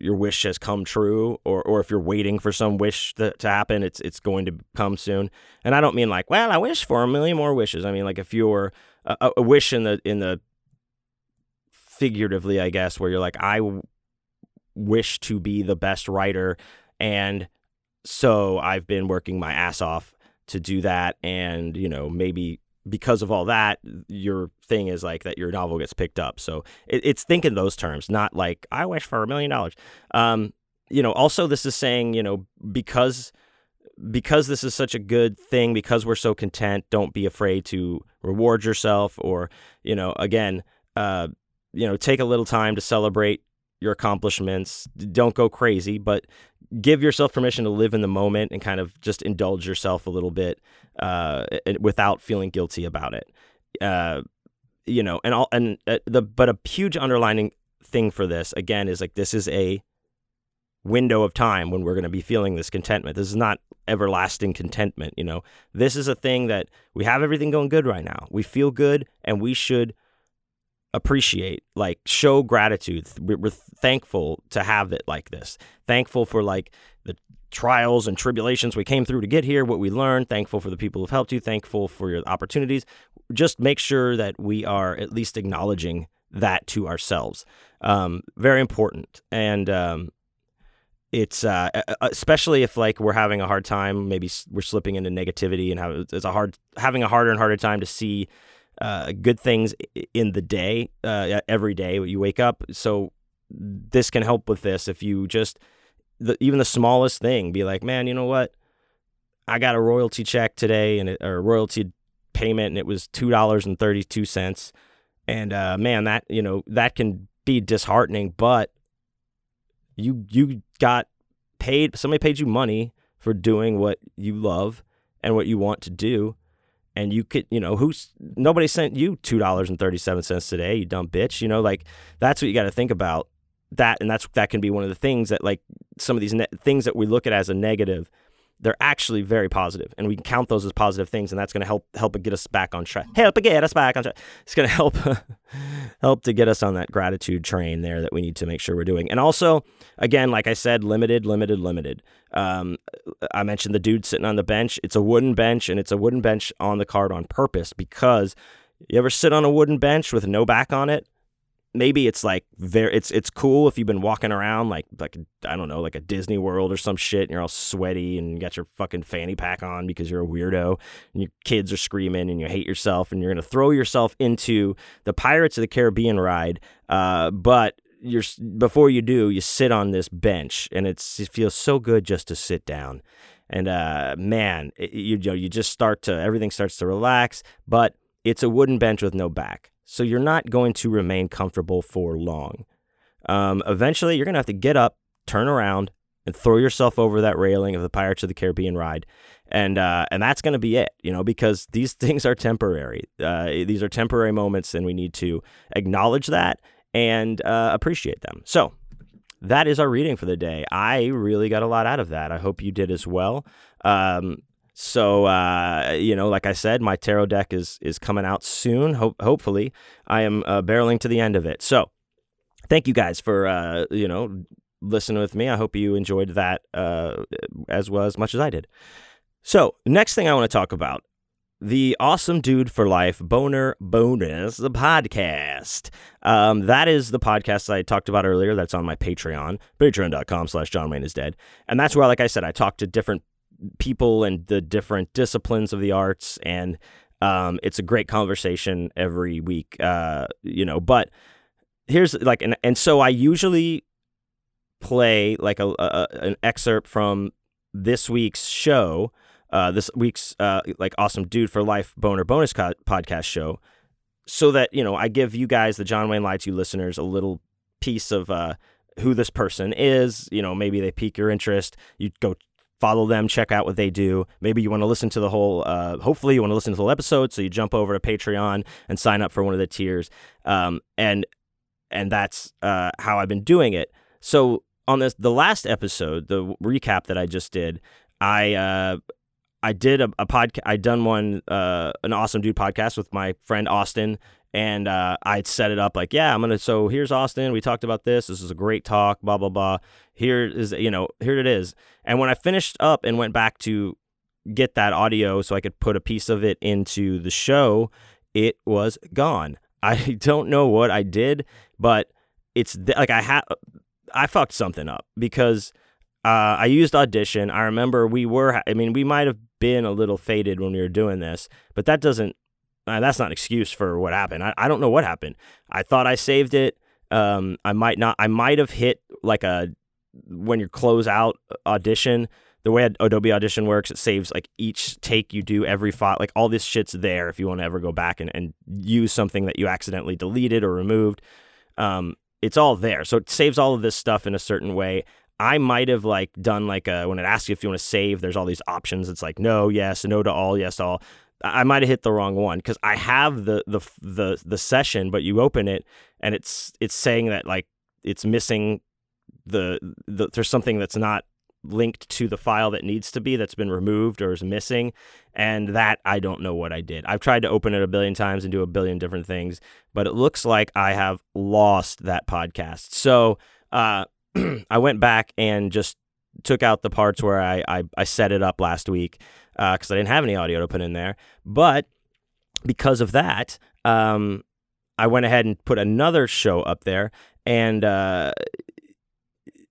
your wish has come true or or if you're waiting for some wish to, to happen it's it's going to come soon. And I don't mean like well I wish for a million more wishes. I mean like if you're a, a wish in the in the figuratively I guess where you're like I w- wish to be the best writer and so I've been working my ass off to do that. And, you know, maybe because of all that, your thing is like that your novel gets picked up. So it, it's thinking those terms, not like, I wish for a million dollars. Um, you know, also, this is saying, you know, because because this is such a good thing, because we're so content, don't be afraid to reward yourself or, you know, again, uh, you know, take a little time to celebrate your accomplishments. Don't go crazy, but give yourself permission to live in the moment and kind of just indulge yourself a little bit uh, without feeling guilty about it. Uh, you know, and all and uh, the but a huge underlining thing for this again is like this is a window of time when we're going to be feeling this contentment. This is not everlasting contentment, you know. This is a thing that we have everything going good right now. We feel good and we should appreciate, like show gratitude. We're thankful to have it like this. Thankful for like the trials and tribulations we came through to get here, what we learned, thankful for the people who've helped you, thankful for your opportunities. Just make sure that we are at least acknowledging that to ourselves. Um, very important. And um, it's uh, especially if like we're having a hard time, maybe we're slipping into negativity and have it's a hard having a harder and harder time to see uh, good things in the day, uh, every day you wake up. So this can help with this if you just the, even the smallest thing, be like, man, you know what? I got a royalty check today and or royalty payment, and it was two dollars and thirty two cents. And uh, man, that you know that can be disheartening, but you you got paid. Somebody paid you money for doing what you love and what you want to do and you could, you know, who's nobody sent you two dollars and thirty seven cents today, you dumb bitch. You know, like that's what you got to think about. That and that's that can be one of the things that like some of these ne- things that we look at as a negative they're actually very positive, and we can count those as positive things, and that's going to help help get us back on track. Help get us back on track. It's going to help help to get us on that gratitude train there that we need to make sure we're doing. And also, again, like I said, limited, limited, limited. Um, I mentioned the dude sitting on the bench. It's a wooden bench, and it's a wooden bench on the card on purpose because you ever sit on a wooden bench with no back on it? Maybe it's like very it's it's cool if you've been walking around like like I don't know like a Disney World or some shit and you're all sweaty and you got your fucking fanny pack on because you're a weirdo and your kids are screaming and you hate yourself and you're gonna throw yourself into the Pirates of the Caribbean ride, uh, but you're before you do you sit on this bench and it's it feels so good just to sit down. And uh, man it, you, you know you just start to everything starts to relax but it's a wooden bench with no back so you're not going to remain comfortable for long. Um, eventually, you're going to have to get up, turn around, and throw yourself over that railing of the Pirates of the Caribbean ride, and uh, and that's going to be it, you know, because these things are temporary. Uh, these are temporary moments, and we need to acknowledge that and uh, appreciate them. So that is our reading for the day. I really got a lot out of that. I hope you did as well. Um, so uh, you know, like I said, my tarot deck is is coming out soon. Hope hopefully, I am uh, barreling to the end of it. So thank you guys for uh, you know listening with me. I hope you enjoyed that uh, as well as much as I did. So next thing I want to talk about the Awesome Dude for Life Boner Bonus the podcast. Um, that is the podcast I talked about earlier. That's on my Patreon, patreon.com slash John Wayne is dead. And that's where, like I said, I talk to different people and the different disciplines of the arts and um, it's a great conversation every week uh, you know but here's like and, and so i usually play like a, a an excerpt from this week's show uh, this week's uh, like awesome dude for life boner bonus co- podcast show so that you know i give you guys the john wayne lied to you listeners a little piece of uh, who this person is you know maybe they pique your interest you go follow them, check out what they do. Maybe you want to listen to the whole, uh, hopefully, you want to listen to the whole episode. So you jump over to Patreon and sign up for one of the tiers. Um, and and that's uh, how I've been doing it. So on this, the last episode, the recap that I just did, I uh, I did a, a podcast. I done one, uh, an awesome dude podcast with my friend Austin and uh, I'd set it up like, yeah, I'm gonna. So here's Austin. We talked about this. This is a great talk. Blah blah blah. Here is you know here it is. And when I finished up and went back to get that audio so I could put a piece of it into the show, it was gone. I don't know what I did, but it's th- like I had I fucked something up because uh, I used Audition. I remember we were. I mean, we might have been a little faded when we were doing this, but that doesn't uh, that's not an excuse for what happened. I, I don't know what happened. I thought I saved it. Um, I might not. I might have hit like a when you close out audition. the way Adobe Audition works, it saves like each take you do, every file, like all this shit's there if you want to ever go back and, and use something that you accidentally deleted or removed. Um, it's all there. So it saves all of this stuff in a certain way. I might have like done like a, when it asks you if you want to save, there's all these options. It's like no, yes, no to all, yes, all. I might have hit the wrong one because I have the the the the session, but you open it and it's it's saying that like it's missing the, the there's something that's not linked to the file that needs to be that's been removed or is missing and that I don't know what I did. I've tried to open it a billion times and do a billion different things, but it looks like I have lost that podcast. So, uh I went back and just took out the parts where I, I, I set it up last week because uh, I didn't have any audio to put in there. But because of that, um, I went ahead and put another show up there, and uh,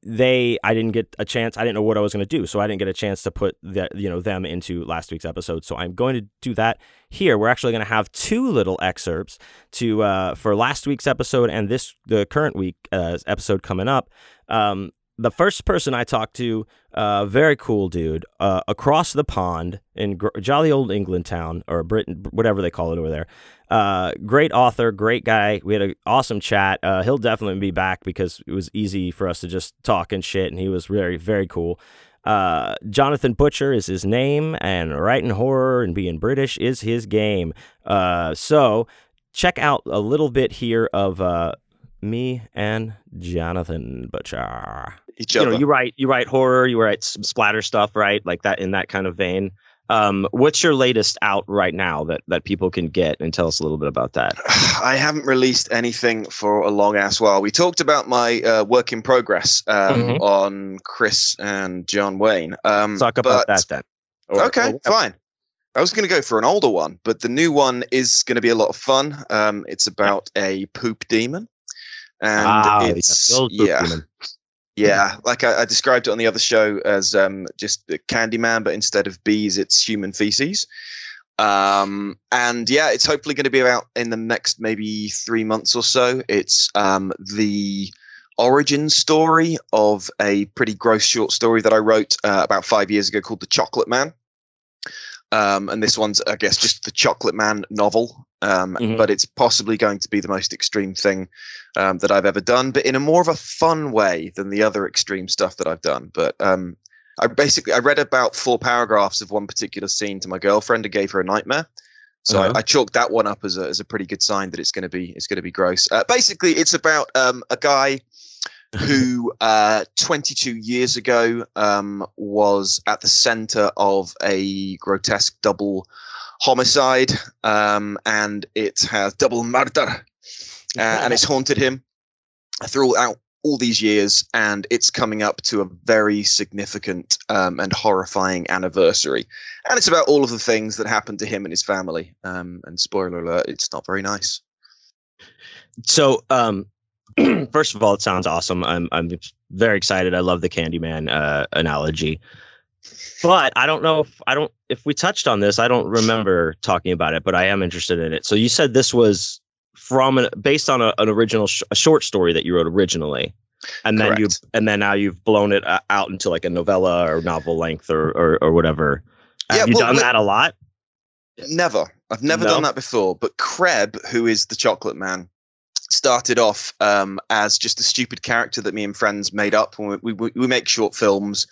they I didn't get a chance. I didn't know what I was going to do, so I didn't get a chance to put that you know them into last week's episode. So I'm going to do that here. We're actually going to have two little excerpts to uh, for last week's episode and this the current week uh, episode coming up. Um, the first person I talked to, uh, very cool dude, uh, across the pond in gr- jolly old England town or Britain, whatever they call it over there. Uh, great author, great guy. We had an awesome chat. Uh, he'll definitely be back because it was easy for us to just talk and shit, and he was very, very cool. Uh, Jonathan Butcher is his name, and writing horror and being British is his game. Uh, so check out a little bit here of me and Jonathan Butcher. Each other. You know, you write you write horror, you write some splatter stuff, right? Like that in that kind of vein. Um, what's your latest out right now that that people can get and tell us a little bit about that? I haven't released anything for a long ass while. We talked about my uh, work in progress um, mm-hmm. on Chris and John Wayne. Um, Talk about that then. Or, okay, or, fine. I was going to go for an older one, but the new one is going to be a lot of fun. Um, it's about a poop demon and ah, it's yeah, yeah. Like I, I, described it on the other show as um, just Candyman, but instead of bees, it's human feces. Um, and yeah, it's hopefully going to be about in the next maybe three months or so. It's um, the origin story of a pretty gross short story that I wrote uh, about five years ago called The Chocolate Man. Um, and this one's, I guess, just the Chocolate Man novel. Um, mm-hmm. But it's possibly going to be the most extreme thing um, that I've ever done, but in a more of a fun way than the other extreme stuff that I've done. But um, I basically I read about four paragraphs of one particular scene to my girlfriend and gave her a nightmare. So uh-huh. I, I, chalked that one up as a as a pretty good sign that it's going to be it's going to be gross. Uh, basically, it's about um, a guy who uh, 22 years ago um, was at the center of a grotesque double homicide, um, and it has double murder, uh, and it's haunted him throughout all these years, and it's coming up to a very significant um, and horrifying anniversary. And it's about all of the things that happened to him and his family. Um, and spoiler alert, it's not very nice. So, um, first of all, it sounds awesome. I'm I'm very excited. I love the Candyman uh, analogy. But I don't know if I don't if we touched on this. I don't remember talking about it, but I am interested in it. So you said this was from an based on a, an original sh- a short story that you wrote originally, and then you and then now you've blown it uh, out into like a novella or novel length or or, or whatever. Have you well, done that a lot? Never. I've never no? done that before. But Kreb, who is the chocolate man, started off um, as just a stupid character that me and friends made up. We, we, we make short films,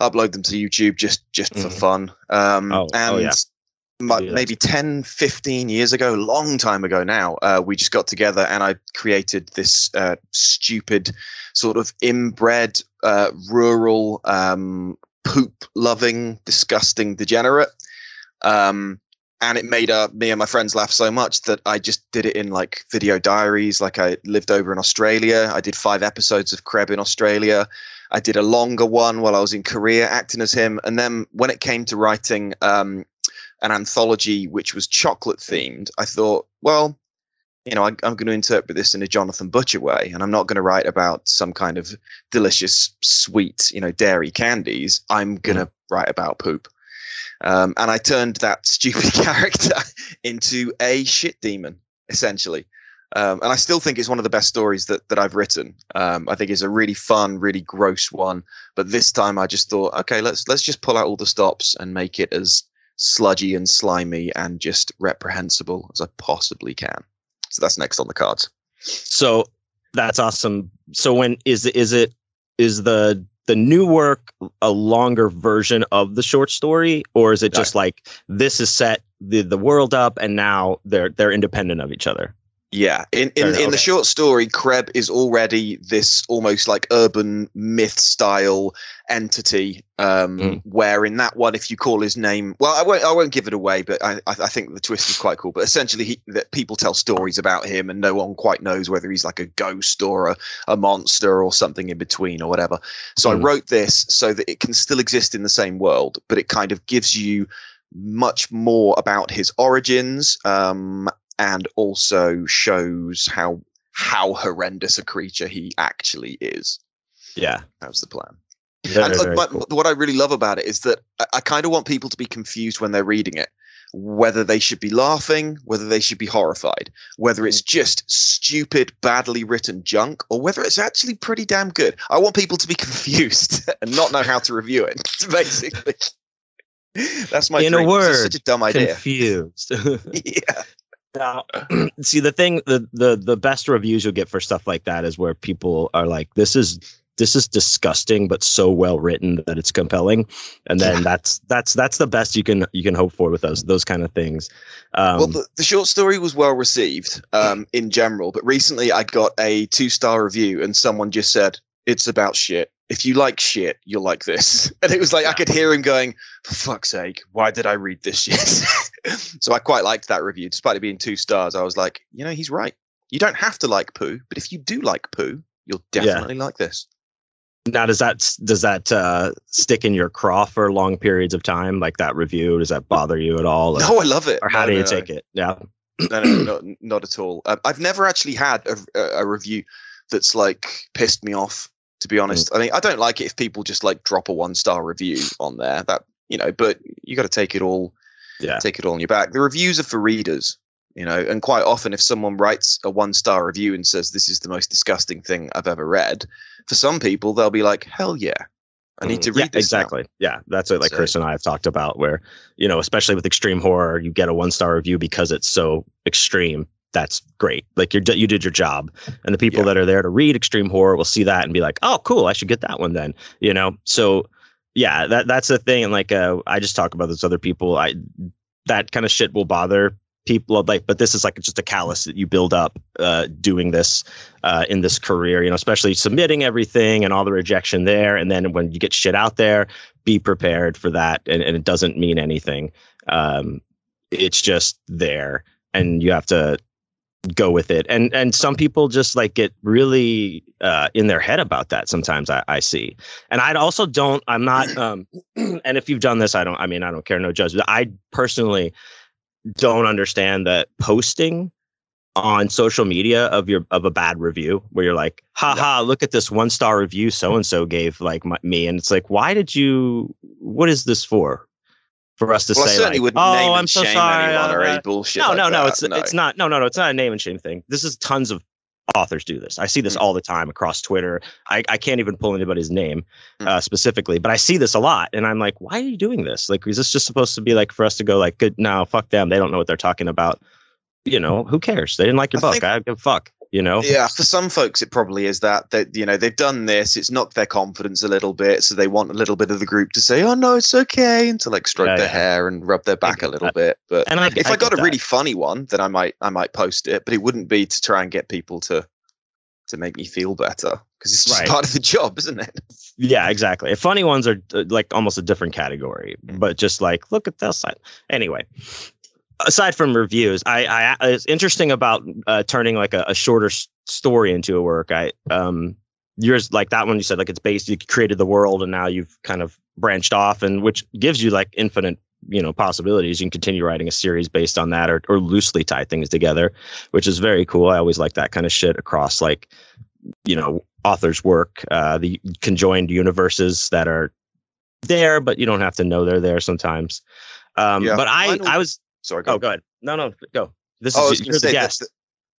upload them to YouTube just just for mm. fun. Um, oh, and oh, yeah. maybe 10, 15 years ago, long time ago now, uh, we just got together and I created this uh, stupid sort of inbred, uh, rural, um, poop loving, disgusting degenerate. Um, and it made uh, me and my friends laugh so much that I just did it in like video diaries. Like I lived over in Australia. I did five episodes of Kreb in Australia. I did a longer one while I was in Korea acting as him. And then when it came to writing um, an anthology which was chocolate themed, I thought, well, you know, I, I'm going to interpret this in a Jonathan Butcher way, and I'm not going to write about some kind of delicious, sweet, you know, dairy candies. I'm going to mm. write about poop. Um, and I turned that stupid character into a shit demon, essentially. Um, and I still think it's one of the best stories that, that I've written. Um, I think it's a really fun, really gross one. But this time I just thought, okay, let's let's just pull out all the stops and make it as sludgy and slimy and just reprehensible as I possibly can. So that's next on the cards. So that's awesome. So when is is it is the the new work a longer version of the short story or is it just like this is set the the world up and now they're they're independent of each other yeah, in in, in okay. the short story, Kreb is already this almost like urban myth style entity. Um, mm. Where in that one, if you call his name, well, I won't I won't give it away, but I I think the twist is quite cool. But essentially, he, that people tell stories about him, and no one quite knows whether he's like a ghost or a, a monster or something in between or whatever. So mm. I wrote this so that it can still exist in the same world, but it kind of gives you much more about his origins um, and also shows how how horrendous a creature he actually is. Yeah, that was the plan. Very, and uh, very cool. what I really love about it is that I, I kind of want people to be confused when they're reading it, whether they should be laughing, whether they should be horrified, whether it's mm-hmm. just stupid, badly written junk, or whether it's actually pretty damn good. I want people to be confused and not know how to review it. Basically, that's my in dream. a word. such a dumb idea. Confused. yeah. Now, see the thing, the the the best reviews you'll get for stuff like that is where people are like, "This is this is disgusting, but so well written that it's compelling," and then yeah. that's that's that's the best you can you can hope for with those those kind of things. Um, well, the, the, short story was well received um, in general, but recently I got a two star review, and someone just said it's about shit if you like shit, you'll like this. And it was like, I could hear him going, for fuck's sake, why did I read this shit? so I quite liked that review. Despite it being two stars, I was like, you know, he's right. You don't have to like poo, but if you do like poo, you'll definitely yeah. like this. Now, does that does that uh, stick in your craw for long periods of time? Like that review, does that bother you at all? Or, no, I love it. Or how no, do no, you take it? Yeah, no, no, not, not at all. Um, I've never actually had a, a, review that's like pissed me off to be honest. Mm. I mean, I don't like it if people just like drop a one star review on there. That you know, but you got to take it all, yeah, take it all on your back. The reviews are for readers, you know, and quite often if someone writes a one star review and says this is the most disgusting thing I've ever read, for some people they'll be like, hell yeah. I need mm, to read yeah, exactly. Now. Yeah, that's what like so, Chris and I have talked about. Where you know, especially with extreme horror, you get a one star review because it's so extreme that's great. Like you you did your job, and the people yeah. that are there to read extreme horror will see that and be like, oh, cool, I should get that one then. You know, so yeah, that that's the thing. And like, uh, I just talk about those other people. I that kind of shit will bother people like but this is like just a callus that you build up uh, doing this uh, in this career you know especially submitting everything and all the rejection there and then when you get shit out there be prepared for that and, and it doesn't mean anything um, it's just there and you have to go with it. And and some people just like get really uh in their head about that sometimes i, I see. And i also don't i'm not um and if you've done this i don't i mean i don't care no judgment. I personally don't understand that posting on social media of your of a bad review where you're like haha look at this one star review so and so gave like my, me. And it's like why did you what is this for for us to well, say, I certainly like, wouldn't oh, name I'm and so shame sorry. anyone or uh, any bullshit. No, like no, no. That. It's no. it's not. No, no, no. It's not a name and shame thing. This is tons of authors do this. I see this mm. all the time across Twitter. I, I can't even pull anybody's name mm. uh, specifically, but I see this a lot, and I'm like, why are you doing this? Like, is this just supposed to be like for us to go like, good? No, fuck them. They don't know what they're talking about. You know, who cares? They didn't like your I book. Think, I give a fuck you know yeah for some folks it probably is that that you know they've done this it's knocked their confidence a little bit so they want a little bit of the group to say oh no it's okay and to like stroke yeah, their yeah. hair and rub their back a little bit but and I, if i, I got a that. really funny one then i might i might post it but it wouldn't be to try and get people to to make me feel better because it's just right. part of the job isn't it yeah exactly funny ones are uh, like almost a different category mm. but just like look at this anyway aside from reviews, I, I it's interesting about uh, turning like a, a shorter s- story into a work. I um yours like that one you said like it's based you created the world and now you've kind of branched off and which gives you like infinite you know possibilities. You can continue writing a series based on that or, or loosely tie things together which is very cool. I always like that kind of shit across like you know authors work uh the conjoined universes that are there but you don't have to know they're there sometimes. Um yeah, but i i was Sorry. Go. Oh, go ahead. No, no, go. This oh, is you're the guest.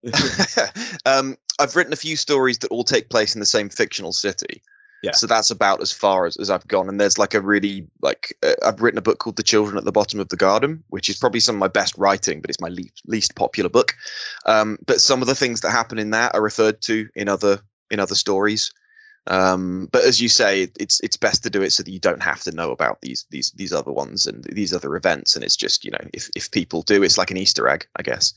um, I've written a few stories that all take place in the same fictional city. Yeah. So that's about as far as, as I've gone. And there's like a really like uh, I've written a book called The Children at the Bottom of the Garden, which is probably some of my best writing, but it's my least least popular book. Um, but some of the things that happen in that are referred to in other in other stories. Um, but as you say, it's it's best to do it so that you don't have to know about these these these other ones and these other events. And it's just you know if if people do, it's like an Easter egg, I guess.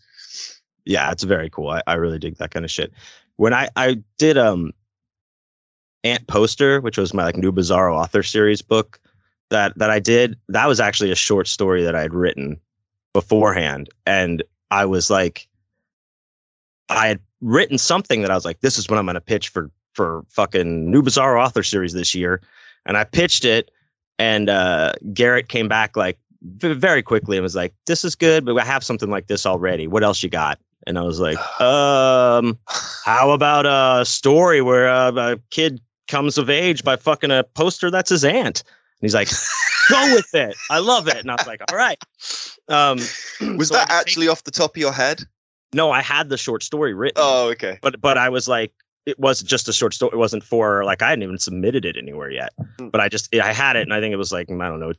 Yeah, it's very cool. I, I really dig that kind of shit. When I I did um Aunt Poster, which was my like new Bizarro author series book that that I did, that was actually a short story that I had written beforehand, and I was like, I had written something that I was like, this is what I'm going to pitch for for fucking new Bizarro author series this year, and I pitched it, and uh, Garrett came back like very quickly and was like, "This is good, but I have something like this already. What else you got?" And I was like, "Um, how about a story where uh, a kid comes of age by fucking a poster that's his aunt?" And he's like, "Go with it. I love it." And I was like, "All right." Um, was so that actually off the top of your head? No, I had the short story written. Oh, okay. But but I was like, it was just a short story. It wasn't for like I hadn't even submitted it anywhere yet. Hmm. But I just I had it, and I think it was like I don't know,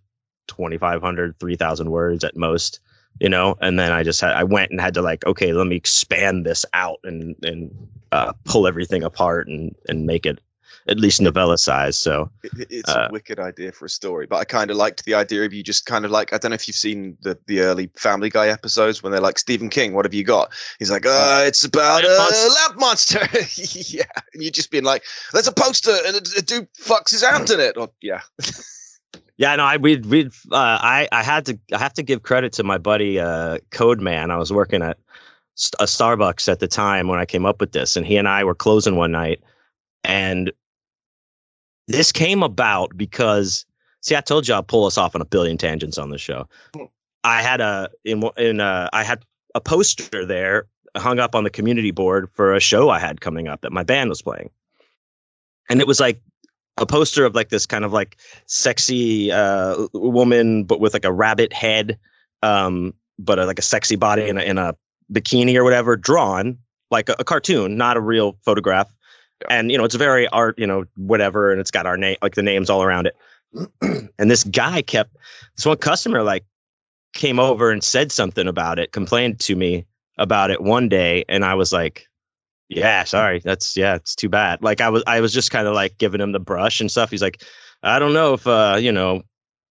2,500, 3,000 words at most. You know, and then I just had I went and had to like okay, let me expand this out and and uh, pull everything apart and and make it at least novella size. So it, it's uh, a wicked idea for a story. But I kind of liked the idea of you just kind of like I don't know if you've seen the the early Family Guy episodes when they're like Stephen King, what have you got? He's like, uh, uh it's about a lab monster. yeah, and you're just being like, there's a poster and a, a dude fucks his aunt in it. Or yeah. Yeah, no, I we we uh, I I had to I have to give credit to my buddy uh, Code Man. I was working at a Starbucks at the time when I came up with this, and he and I were closing one night, and this came about because see, I told you I'll pull us off on a billion tangents on the show. Hmm. I had a in in a, I had a poster there hung up on the community board for a show I had coming up that my band was playing. And it was like a poster of like this kind of like sexy uh, woman, but with like a rabbit head, um, but a, like a sexy body in a, in a bikini or whatever, drawn like a, a cartoon, not a real photograph. And you know, it's very art, you know, whatever, and it's got our name, like the names all around it. and this guy kept this one customer like came over and said something about it, complained to me about it one day, and I was like, "Yeah, sorry, that's yeah, it's too bad." Like I was, I was just kind of like giving him the brush and stuff. He's like, "I don't know if uh, you know,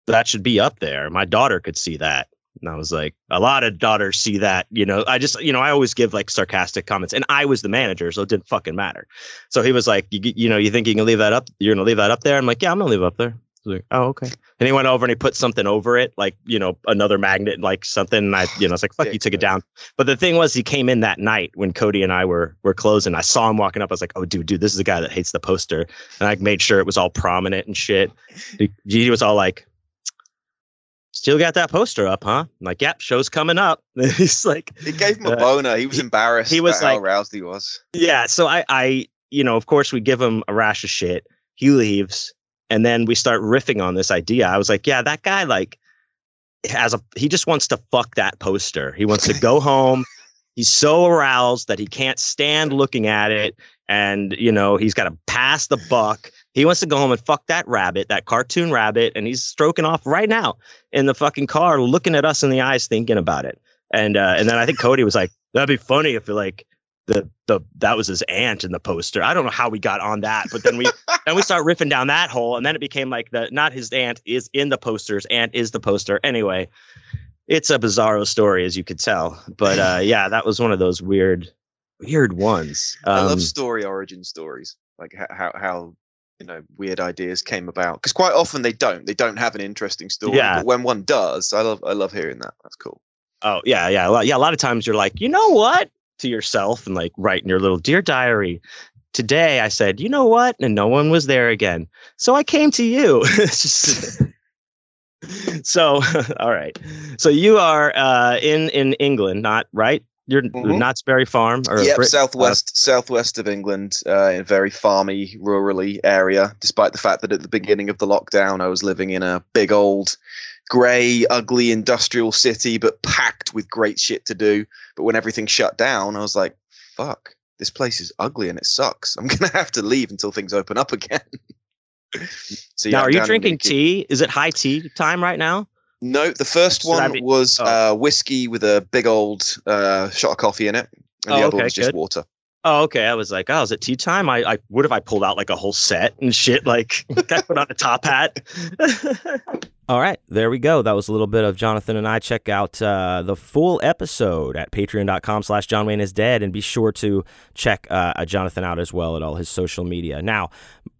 that should be up there. My daughter could see that." And I was like, a lot of daughters see that, you know. I just, you know, I always give like sarcastic comments, and I was the manager, so it didn't fucking matter. So he was like, you, you know, you think you can leave that up? You're gonna leave that up there? I'm like, yeah, I'm gonna leave it up there. like, oh, okay. And he went over and he put something over it, like you know, another magnet, like something. And I, you know, it's like, fuck, you took it down. But the thing was, he came in that night when Cody and I were were closing. I saw him walking up. I was like, oh, dude, dude, this is the guy that hates the poster. And I made sure it was all prominent and shit. He, he was all like, still got that poster up, huh? I'm like, yep, show's coming up. He's like, it gave him a uh, boner. He was embarrassed. He was like, how aroused he was. Yeah. So I, I, you know, of course, we give him a rash of shit. He leaves, and then we start riffing on this idea. I was like, yeah, that guy, like, has a, he just wants to fuck that poster. He wants to go home. He's so aroused that he can't stand looking at it. And, you know, he's got to pass the buck. He wants to go home and fuck that rabbit, that cartoon rabbit, and he's stroking off right now in the fucking car, looking at us in the eyes, thinking about it. And uh, and then I think Cody was like, "That'd be funny if like the the that was his aunt in the poster." I don't know how we got on that, but then we then we start riffing down that hole, and then it became like the not his aunt is in the posters, aunt is the poster. Anyway, it's a bizarro story as you could tell, but uh, yeah, that was one of those weird weird ones. Um, I love um, story origin stories, like how how you know weird ideas came about because quite often they don't they don't have an interesting story yeah. but when one does i love i love hearing that that's cool. Oh yeah yeah a lot, yeah a lot of times you're like you know what? to yourself and like write in your little dear diary today i said you know what and no one was there again. So i came to you. So all right. So you are uh in in england not right you're mm-hmm. Knott's Berry Farm, or yep, Brit- southwest uh, southwest of England, uh, in a very farmy, rurally area. Despite the fact that at the beginning of the lockdown, I was living in a big old, grey, ugly industrial city, but packed with great shit to do. But when everything shut down, I was like, fuck, this place is ugly and it sucks. I'm gonna have to leave until things open up again. so yeah, now, are you drinking tea? Is it high tea time right now? No, the first one be- was oh. uh, whiskey with a big old uh, shot of coffee in it, and oh, the other okay, was just good. water. Oh, okay. I was like, oh, is it tea time? I, I would have I pulled out like a whole set and shit. Like, I put on a top hat. All right, there we go. That was a little bit of Jonathan and I. Check out uh, the full episode at patreon.com slash John Wayne is dead and be sure to check uh, Jonathan out as well at all his social media. Now,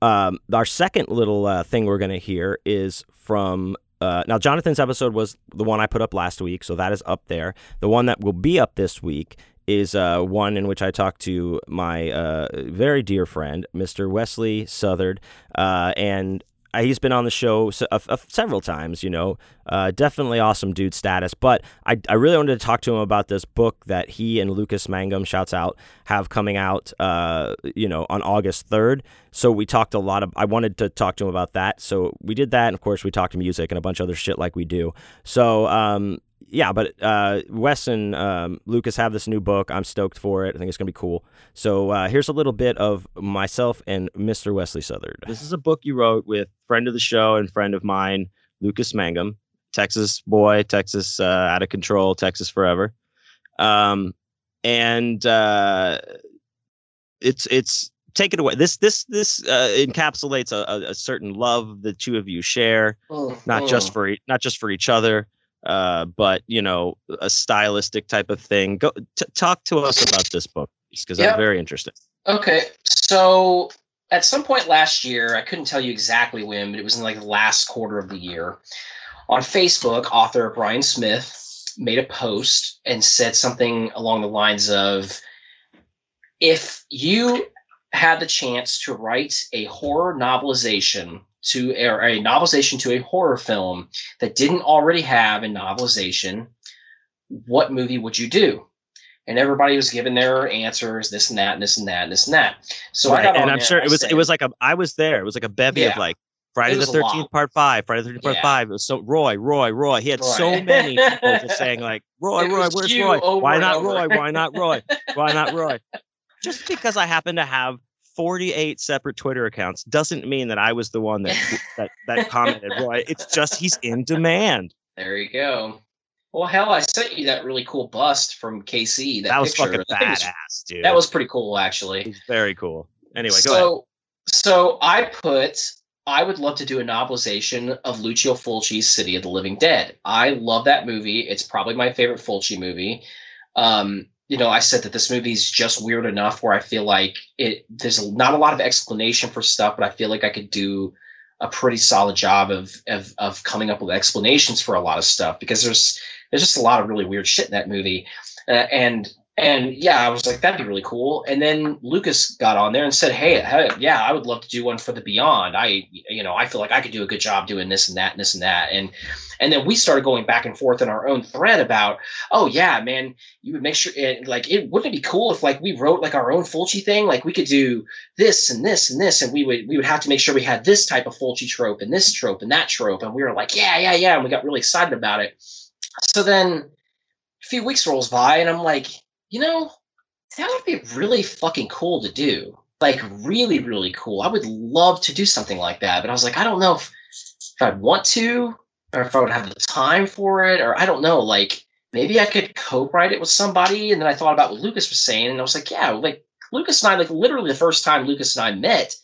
um, our second little uh, thing we're going to hear is from uh, now, Jonathan's episode was the one I put up last week, so that is up there. The one that will be up this week is uh, one in which I talked to my uh, very dear friend, Mr. Wesley Southard, uh, and he's been on the show several times, you know, uh, definitely awesome dude status. But I, I really wanted to talk to him about this book that he and Lucas Mangum, shouts out, have coming out, uh, you know, on August 3rd. So we talked a lot of, I wanted to talk to him about that. So we did that. And of course, we talked music and a bunch of other shit like we do. So, um, yeah, but uh, Wes and um, Lucas have this new book. I'm stoked for it. I think it's going to be cool. So uh, here's a little bit of myself and Mr. Wesley Southard. This is a book you wrote with friend of the show and friend of mine, Lucas Mangum, Texas boy, Texas uh, out of control, Texas forever. Um, and uh, it's it's take it away. This this this uh, encapsulates a, a, certain love the two of you share, oh, not oh. just for not just for each other, uh, but you know, a stylistic type of thing. Go t- talk to us about this book because yep. I'm very interested. Okay, so at some point last year, I couldn't tell you exactly when, but it was in like the last quarter of the year. On Facebook, author Bryan Smith made a post and said something along the lines of, "If you had the chance to write a horror novelization to or a novelization to a horror film that didn't already have a novelization, what movie would you do? And everybody was giving their answers, this and that, and this and that, and this and that. So right. I got and I'm sure it was said, it was like a I was there. It was like a bevy yeah, of like Friday the Thirteenth Part Five, Friday the Thirteenth Part yeah. Five. It was so Roy, Roy, Roy. He had Roy. so many people just saying like Roy, Roy, where's Roy? Why not Roy? Why not Roy? Why not Roy? Just because I happen to have 48 separate Twitter accounts doesn't mean that I was the one that that, that commented. Roy, it's just he's in demand. There you go. Well, hell, I sent you that really cool bust from KC. That, that was picture. fucking badass, was, dude. That was pretty cool, actually. very cool. Anyway, so, ahead. So I put I would love to do a novelization of Lucio Fulci's City of the Living Dead. I love that movie. It's probably my favorite Fulci movie. Um, you know, I said that this movie is just weird enough where I feel like it there's not a lot of explanation for stuff, but I feel like I could do a pretty solid job of of of coming up with explanations for a lot of stuff because there's there's just a lot of really weird shit in that movie, uh, and and yeah, I was like, that'd be really cool. And then Lucas got on there and said, hey, hey, yeah, I would love to do one for the Beyond. I, you know, I feel like I could do a good job doing this and that and this and that. And and then we started going back and forth in our own thread about, oh yeah, man, you would make sure, it, like, it wouldn't it be cool if like we wrote like our own Fulci thing, like we could do this and this and this, and we would we would have to make sure we had this type of Fulci trope and this trope and that trope, and we were like, yeah, yeah, yeah, and we got really excited about it. So then a few weeks rolls by, and I'm like you know, that would be really fucking cool to do. Like really, really cool. I would love to do something like that. But I was like, I don't know if, if I'd want to, or if I would have the time for it, or I don't know. Like maybe I could co-write it with somebody. And then I thought about what Lucas was saying, and I was like, yeah, like Lucas and I, like literally the first time Lucas and I met,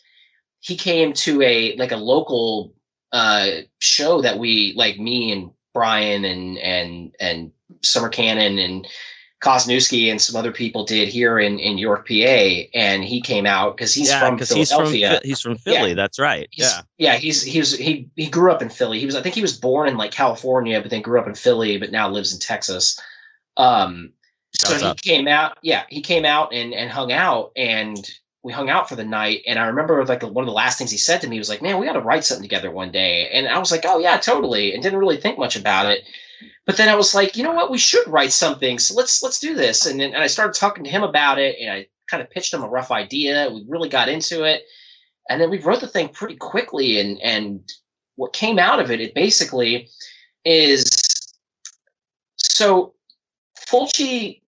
he came to a like a local uh show that we like me and Brian and and and Somer Canon and Kosnewski and some other people did here in, in York, PA, and he came out because he's yeah, from Philadelphia. He's from, he's from Philly. Yeah. That's right. He's, yeah, yeah. He's he's he he grew up in Philly. He was I think he was born in like California, but then grew up in Philly, but now lives in Texas. Um, so he up. came out. Yeah, he came out and and hung out, and we hung out for the night. And I remember like one of the last things he said to me was like, "Man, we got to write something together one day." And I was like, "Oh yeah, totally," and didn't really think much about it. But then I was like, you know what? We should write something. So let's let's do this. And then and I started talking to him about it, and I kind of pitched him a rough idea. We really got into it, and then we wrote the thing pretty quickly. And and what came out of it, it basically is so Fulci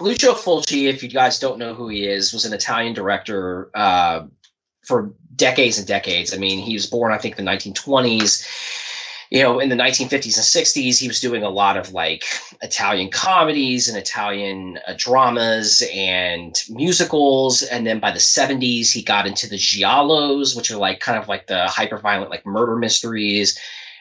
Lucio Fulci, if you guys don't know who he is, was an Italian director uh, for decades and decades. I mean, he was born, I think, the 1920s you know, in the 1950s and 60s, he was doing a lot of like Italian comedies and Italian uh, dramas and musicals. And then by the 70s, he got into the giallos, which are like kind of like the hyper violent, like murder mysteries.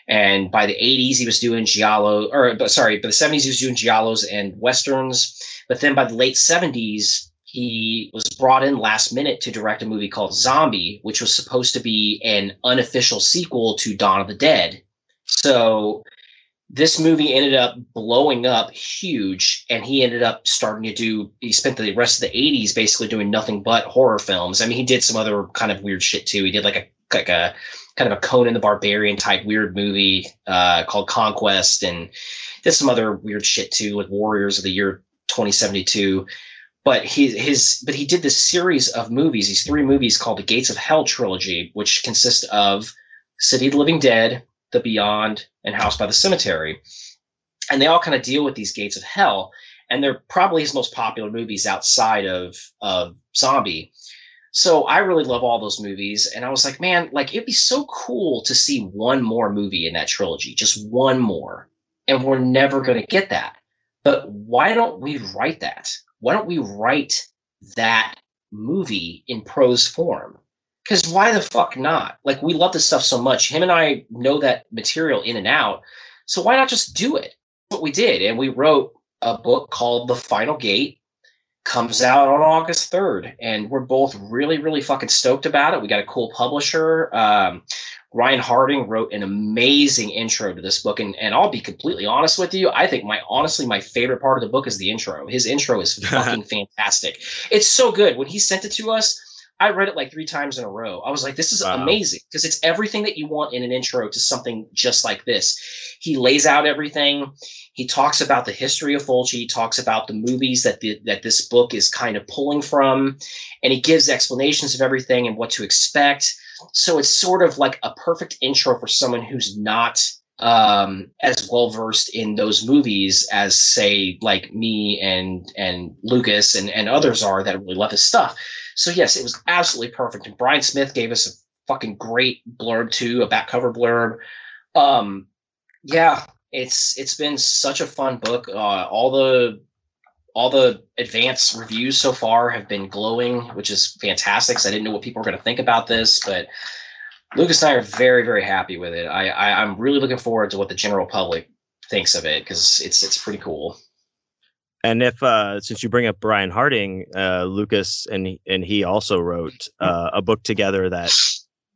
And by the 80s, he was doing giallo, or sorry, by the 70s, he was doing giallos and westerns. But then by the late 70s, he was brought in last minute to direct a movie called Zombie, which was supposed to be an unofficial sequel to Dawn of the Dead so this movie ended up blowing up huge and he ended up starting to do he spent the rest of the 80s basically doing nothing but horror films. I mean he did some other kind of weird shit too. He did like a like a kind of a conan the barbarian type weird movie uh, called conquest and did some other weird shit too like warriors of the year 2072 but he his but he did this series of movies these three movies called the gates of hell trilogy which consist of city of the living dead the Beyond, and House by the Cemetery. And they all kind of deal with these gates of hell. And they're probably his most popular movies outside of, of Zombie. So I really love all those movies. And I was like, man, like it'd be so cool to see one more movie in that trilogy, just one more. And we're never going to get that. But why don't we write that? Why don't we write that movie in prose form? Because why the fuck not? Like we love this stuff so much. Him and I know that material in and out. So why not just do it? What we did, and we wrote a book called The Final Gate. Comes out on August 3rd, and we're both really, really fucking stoked about it. We got a cool publisher. Um, Ryan Harding wrote an amazing intro to this book, and, and I'll be completely honest with you. I think my honestly my favorite part of the book is the intro. His intro is fucking fantastic. It's so good. When he sent it to us, I read it like three times in a row. I was like, this is wow. amazing because it's everything that you want in an intro to something just like this. He lays out everything. He talks about the history of Fulci. He talks about the movies that the, that this book is kind of pulling from, and he gives explanations of everything and what to expect. So it's sort of like a perfect intro for someone who's not um as well versed in those movies as say like me and and lucas and and others are that really love his stuff so yes, it was absolutely perfect. And Bryan Smith gave us a fucking great blurb too, a back cover blurb. Um, yeah, it's it's been such a fun book. Uh, all the all the advanced reviews so far have been glowing, which is fantastic. I didn't know what people were going to think about this, but Lucas and I are very, very happy with it. I, I I'm really looking forward to what the general public thinks of it because it's it's pretty cool. And if uh, since you bring up Ryan Harding, uh, Lucas and and he also wrote uh, a book together that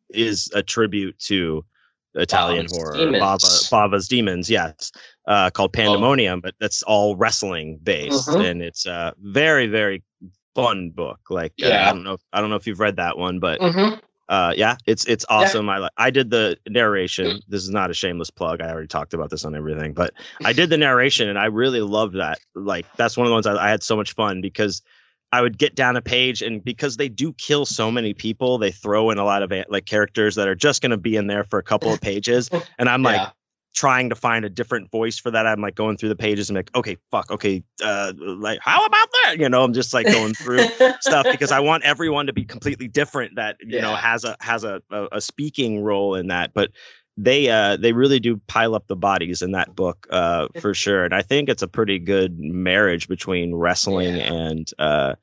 is a tribute to Italian Bava's horror, Demons. Bava, Bava's Demons, yes, uh, called oh. Pandemonium, oh. but that's all wrestling based, mm-hmm. and it's a very very fun book. Like uh, yeah. I don't know, I don't know if you've read that one, but mm-hmm uh yeah it's it's awesome. Yeah. i i did the narration. This is not a shameless plug. I already talked about this on everything but i did the narration and i really loved that. Like that's one of the ones I, I, had so much fun because i would get down a page and because they do kill so many people they throw in a lot of like characters that are just going to be in there for a couple of pages. And i'm like trying to find a different voice for that. I'm like going through the pages and like, okay, fuck, okay, uh, like how about that? You know, I'm just like going through stuff because I want everyone to be completely different. That you yeah. know has a has a, a, a speaking role in that, but they uh they really do pile up the bodies in that book uh for sure and i think it's a pretty good marriage between wrestling yeah. and uh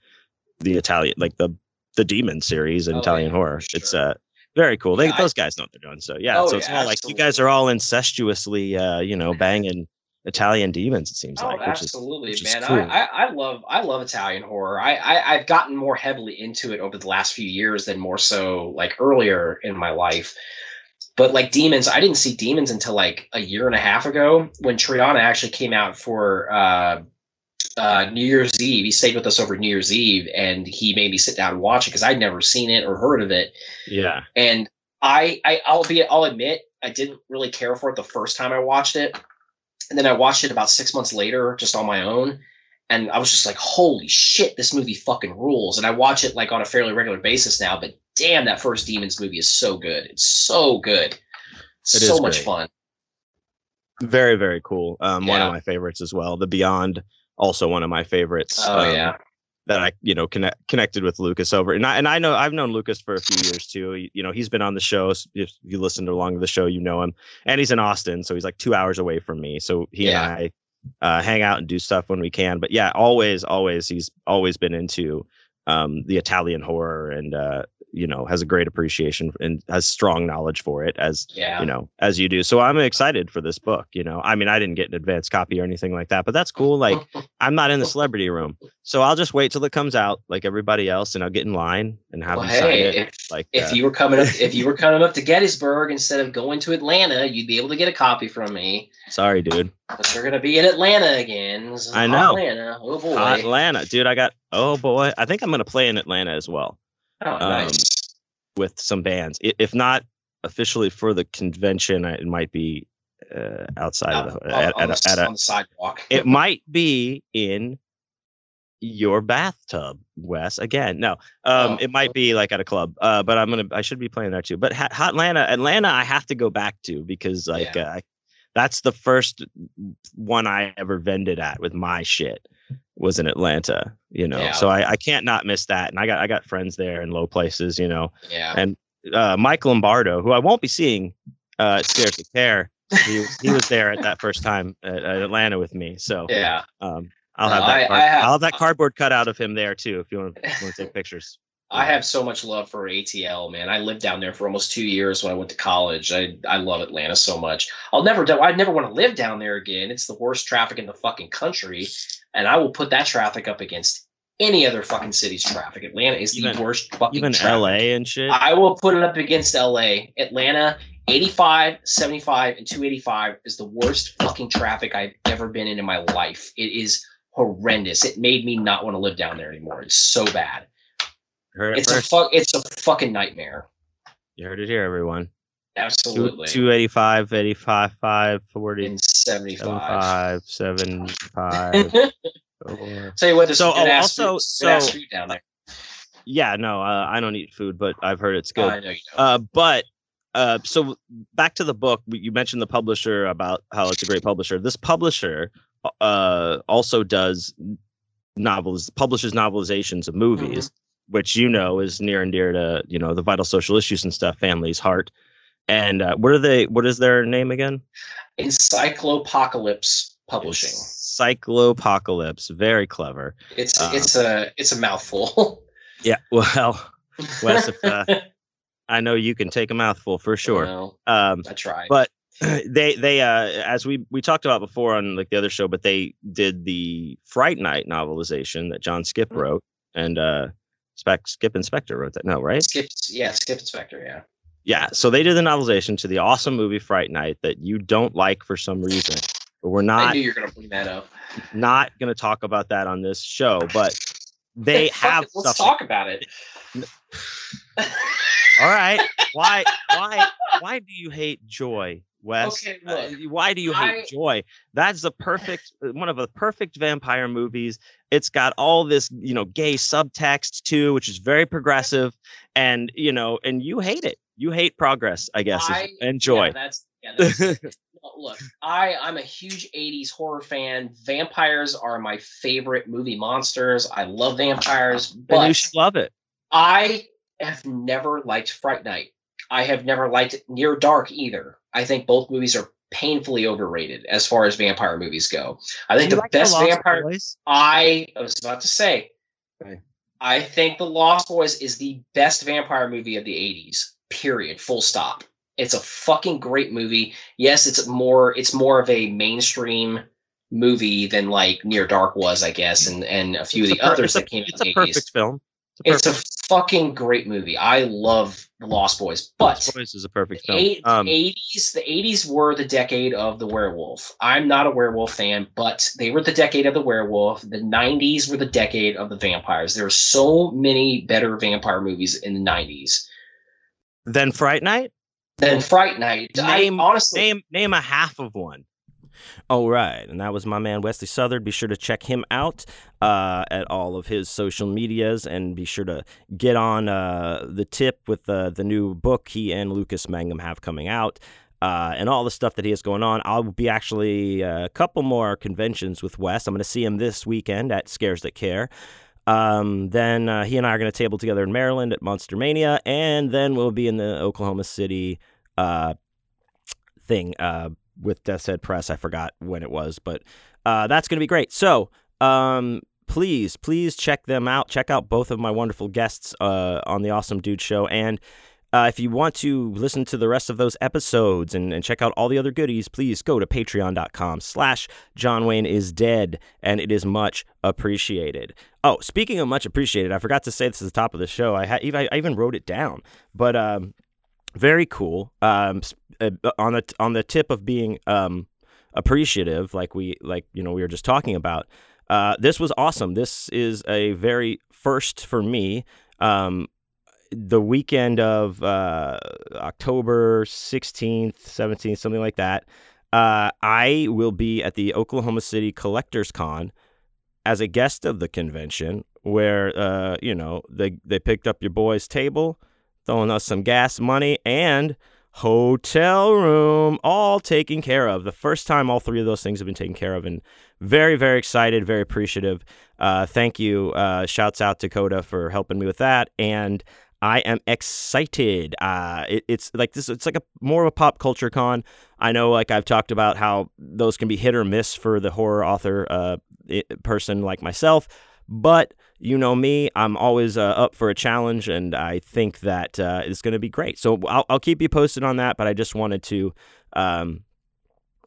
the italian like the the demon series and oh, italian yeah, horror sure. it's uh very cool. They, yeah, those guys know what they're doing. So yeah, oh, so it's yeah, more like you guys are all incestuously, uh, you know, banging Italian demons. It seems oh, like. Which absolutely, is, man. Cool. I, I love I love Italian horror. I, I I've gotten more heavily into it over the last few years than more so like earlier in my life. But like demons, I didn't see demons until like a year and a half ago when Triana actually came out for uh, uh, New Year's Eve. He stayed with us over New Year's Eve, and he made me sit down and watch it because I'd never seen it or heard of it. Yeah, and I, I, I'll be, I'll admit, I didn't really care for it the first time I watched it, and then I watched it about six months later, just on my own, and I was just like, "Holy shit, this movie fucking rules!" And I watch it like on a fairly regular basis now. But damn, that first Demons movie is so good. It's so good. It's so much fun. Very, very cool. Um, yeah. One of my favorites as well. The Beyond also one of my favorites. Oh um, yeah. That I, you know, connect, connected with Lucas over, and I and I know I've known Lucas for a few years too. You know, he's been on the show. If you listened along to the show, you know him, and he's in Austin, so he's like two hours away from me. So he yeah. and I uh, hang out and do stuff when we can. But yeah, always, always, he's always been into um, the Italian horror and uh, you know has a great appreciation and has strong knowledge for it as yeah. you know as you do. So i'm excited for this book you know. I mean i didn't get an advance copy or anything like that but that's cool like i'm not in the celebrity room. So i'll just wait till it comes out like everybody else and i'll get in line and have well, hey, if, like if uh, you were coming up if you were coming up to gettysburg instead of going to atlanta you'd be able to get a copy from me. Sorry dude. But we're gonna be in atlanta again. I know. Atlanta. Oh boy. Atlanta. Dude i got oh boy. I think i'm gonna play in atlanta as well Oh, um, nice. With some bands. If not officially for the convention, it might be uh, outside of the, at, on, at, the, at a, the sidewalk. it might be in your bathtub, Wes. Again, no, um, oh. it might be like at a club. Uh, but I'm gonna, I should be playing there too. But ha- Atlanta, Atlanta, I have to go back to because like yeah. uh, that's the first one I ever vended at with my shit was in Atlanta, you know. Yeah. So I, I can't not miss that. And I got I got friends there in low places, you know. Yeah. And uh, Mike Lombardo, who I won't be seeing uh Scares That Care, he, he was there at that first time at, at Atlanta with me. So yeah. Um I'll have that I, I have, I'll have that cardboard cut out of him there too if you want to, want to take pictures. I have so much love for ATL, man. I lived down there for almost two years when I went to college. I, I love Atlanta so much. I'll never do. I never want to live down there again. It's the worst traffic in the fucking country, and I will put that traffic up against any other fucking city's traffic. Atlanta is even, the worst fucking. Even traffic. LA and shit. I will put it up against LA. Atlanta, 85, 75, and 285 is the worst fucking traffic I've ever been in in my life. It is horrendous. It made me not want to live down there anymore. It's so bad. Heard it it's first. a fuck. It's a fucking nightmare. You heard it here, everyone. Absolutely. 285, 85, 5, 40, and 75. 75. Tell you what, so, oh, also, food, so, food down there. Yeah, no, uh, I don't eat food, but I've heard it's good. Oh, I know you don't. Uh, but uh, so back to the book, you mentioned the publisher about how it's a great publisher. This publisher uh, also does novels, publishes novelizations of movies. Mm-hmm which you know is near and dear to you know the vital social issues and stuff, family's heart. And uh, what are they? What is their name again? Encyclopocalypse Publishing. Encyclopocalypse, very clever. It's um, it's a it's a mouthful. yeah, well, Wes, if, uh, I know you can take a mouthful for sure. Well, um, I try, but they they uh as we we talked about before on like the other show, but they did the Fright Night novelization that John Skipp mm-hmm. wrote, and uh Spec Skipp and Spector wrote that. No, right? Skip, yeah, Skipp and Spector, yeah. Yeah, so they did the novelization to the awesome movie Fright Night that you don't like for some reason. But we're not. I knew you're gonna bring that up. Not gonna talk about that on this show, but they have. Let's talk about it. All right. Why? Why? Why do you hate joy? Wes. Okay, uh, why do you hate I, Joy? That's the perfect uh, one of the perfect vampire movies. It's got all this, you know, gay subtext too, which is very progressive, and you know, and you hate it. You hate progress, I guess, I, and joy. Yeah, that's, yeah, that's look. I I'm a huge '80s horror fan. Vampires are my favorite movie monsters. I love vampires, but and you should love it. I have never liked Fright Night. I have never liked Near Dark either. I think both movies are painfully overrated as far as vampire movies go. I think the like best the vampire. Boys? I, I was about to say. Okay. I think The Lost Boys is the best vampire movie of the 80s. Period. Full stop. It's a fucking great movie. Yes, it's more it's more of a mainstream movie than like Near Dark was, I guess, and and a few it's of the per- others that came It's a perfect 80s. film. It's a, it's a fucking great movie. I love The Lost Boys, but Lost Boys is a perfect film. Eight, um, 80s, the 80s were the decade of the werewolf. I'm not a werewolf fan, but they were the decade of the werewolf. The 90s were the decade of the vampires. There are so many better vampire movies in the 90s. Than Fright Night? Than Fright Night. Name, I, honestly, name name a half of one. All right, and that was my man Wesley Southard. Be sure to check him out uh, at all of his social medias, and be sure to get on uh, the tip with uh, the new book he and Lucas Mangum have coming out. uh, and all the stuff that he has going on. I'll be actually uh, a couple more conventions with Wes. I'm going to see him this weekend at Scares That Care. Um, then uh, he and I are going to table together in Maryland at Monster Mania, and then we'll be in the Oklahoma City uh, thing uh, with Death's Head Press. I forgot when it was, but uh, that's going to be great. So um, please, please check them out. Check out both of my wonderful guests uh, on the Awesome Dude Show, and uh, if you want to listen to the rest of those episodes and, and check out all the other goodies, please go to patreon.com slash John Wayne is dead, and it is much appreciated. Oh, speaking of much appreciated, I forgot to say this at the top of the show. I, ha- I even wrote it down, but um, very cool. Um, uh, on the on the tip of being um, appreciative, like we like you know we were just talking about. Uh, this was awesome. This is a very first for me. Um, the weekend of uh, October 16th, 17th, something like that, uh, I will be at the Oklahoma City Collectors Con as a guest of the convention, where uh, you know they they picked up your boy's table, throwing us some gas money and hotel room, all taken care of. The first time all three of those things have been taken care of, and very very excited, very appreciative. Uh, thank you. Uh, shouts out to Coda for helping me with that, and I am excited. Uh, it, it's like this. It's like a more of a pop culture con. I know, like I've talked about how those can be hit or miss for the horror author uh, it, person like myself. But you know me, I'm always uh, up for a challenge, and I think that uh, it's going to be great. So I'll, I'll, keep you posted on that. But I just wanted to. Um,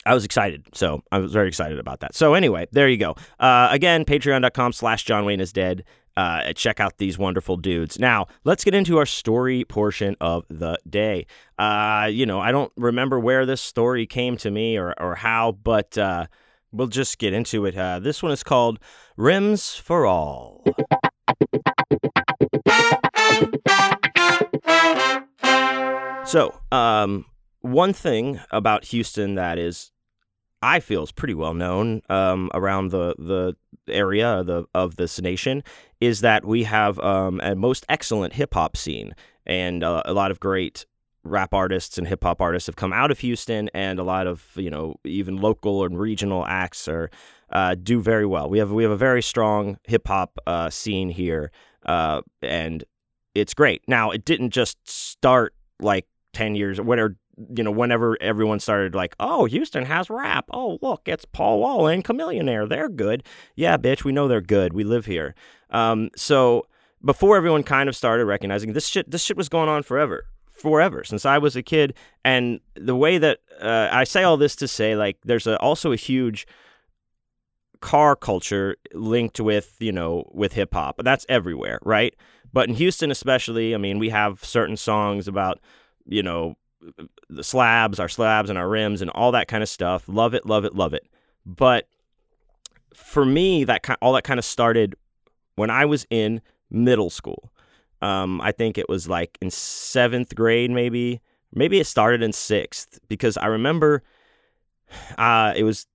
I was excited, so I was very excited about that. So anyway, there you go. Uh, again, patreon.com slash John Wayne is dead uh, check out these wonderful dudes. Now, let's get into our story portion of the day. Uh, you know, I don't remember where this story came to me or, or how, but uh, we'll just get into it. Uh, this one is called Rims for All. So, um, one thing about Houston that is I feel is pretty well known um, around the the area of, the, of this nation is that we have um, a most excellent hip hop scene and uh, a lot of great rap artists and hip hop artists have come out of Houston, and a lot of you know even local and regional acts are uh, do very well. We have we have a very strong hip hop uh, scene here, uh, and it's great. Now it didn't just start like ten years, whatever you know, whenever everyone started like, oh, Houston has rap. Oh, look, it's Paul Wall and Chamillionaire. They're good. Yeah, bitch, we know they're good. We live here. Um, so before everyone kind of started recognizing this shit, this shit was going on forever, forever since I was a kid. And the way that uh, I say all this to say, like, there's a, also a huge car culture linked with you know with hip hop. That's everywhere, right? But in Houston, especially, I mean, we have certain songs about you know the slabs, our slabs and our rims and all that kind of stuff. Love it, love it, love it. But for me, that all that kind of started when I was in middle school. Um, I think it was like in seventh grade, maybe. Maybe it started in sixth because I remember uh, it was.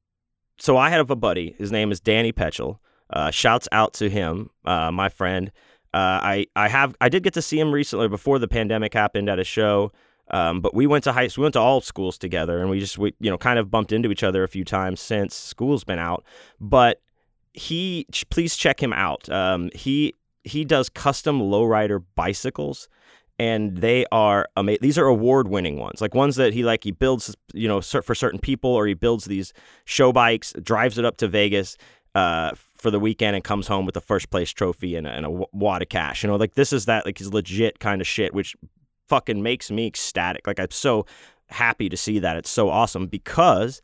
So I had a buddy. His name is Danny Petchel. Uh, shouts out to him, uh, my friend. Uh, I I have I did get to see him recently before the pandemic happened at a show. Um, but we went to high, we went to all schools together, and we just we you know kind of bumped into each other a few times since school's been out. But he, please check him out. Um, he he does custom lowrider bicycles, and they are amazing. These are award winning ones, like ones that he like he builds you know for certain people, or he builds these show bikes, drives it up to Vegas. Uh, for the weekend and comes home with a first place trophy and a, and a wad of cash. You know, like this is that like his legit kind of shit, which fucking makes me ecstatic. Like I'm so happy to see that. It's so awesome because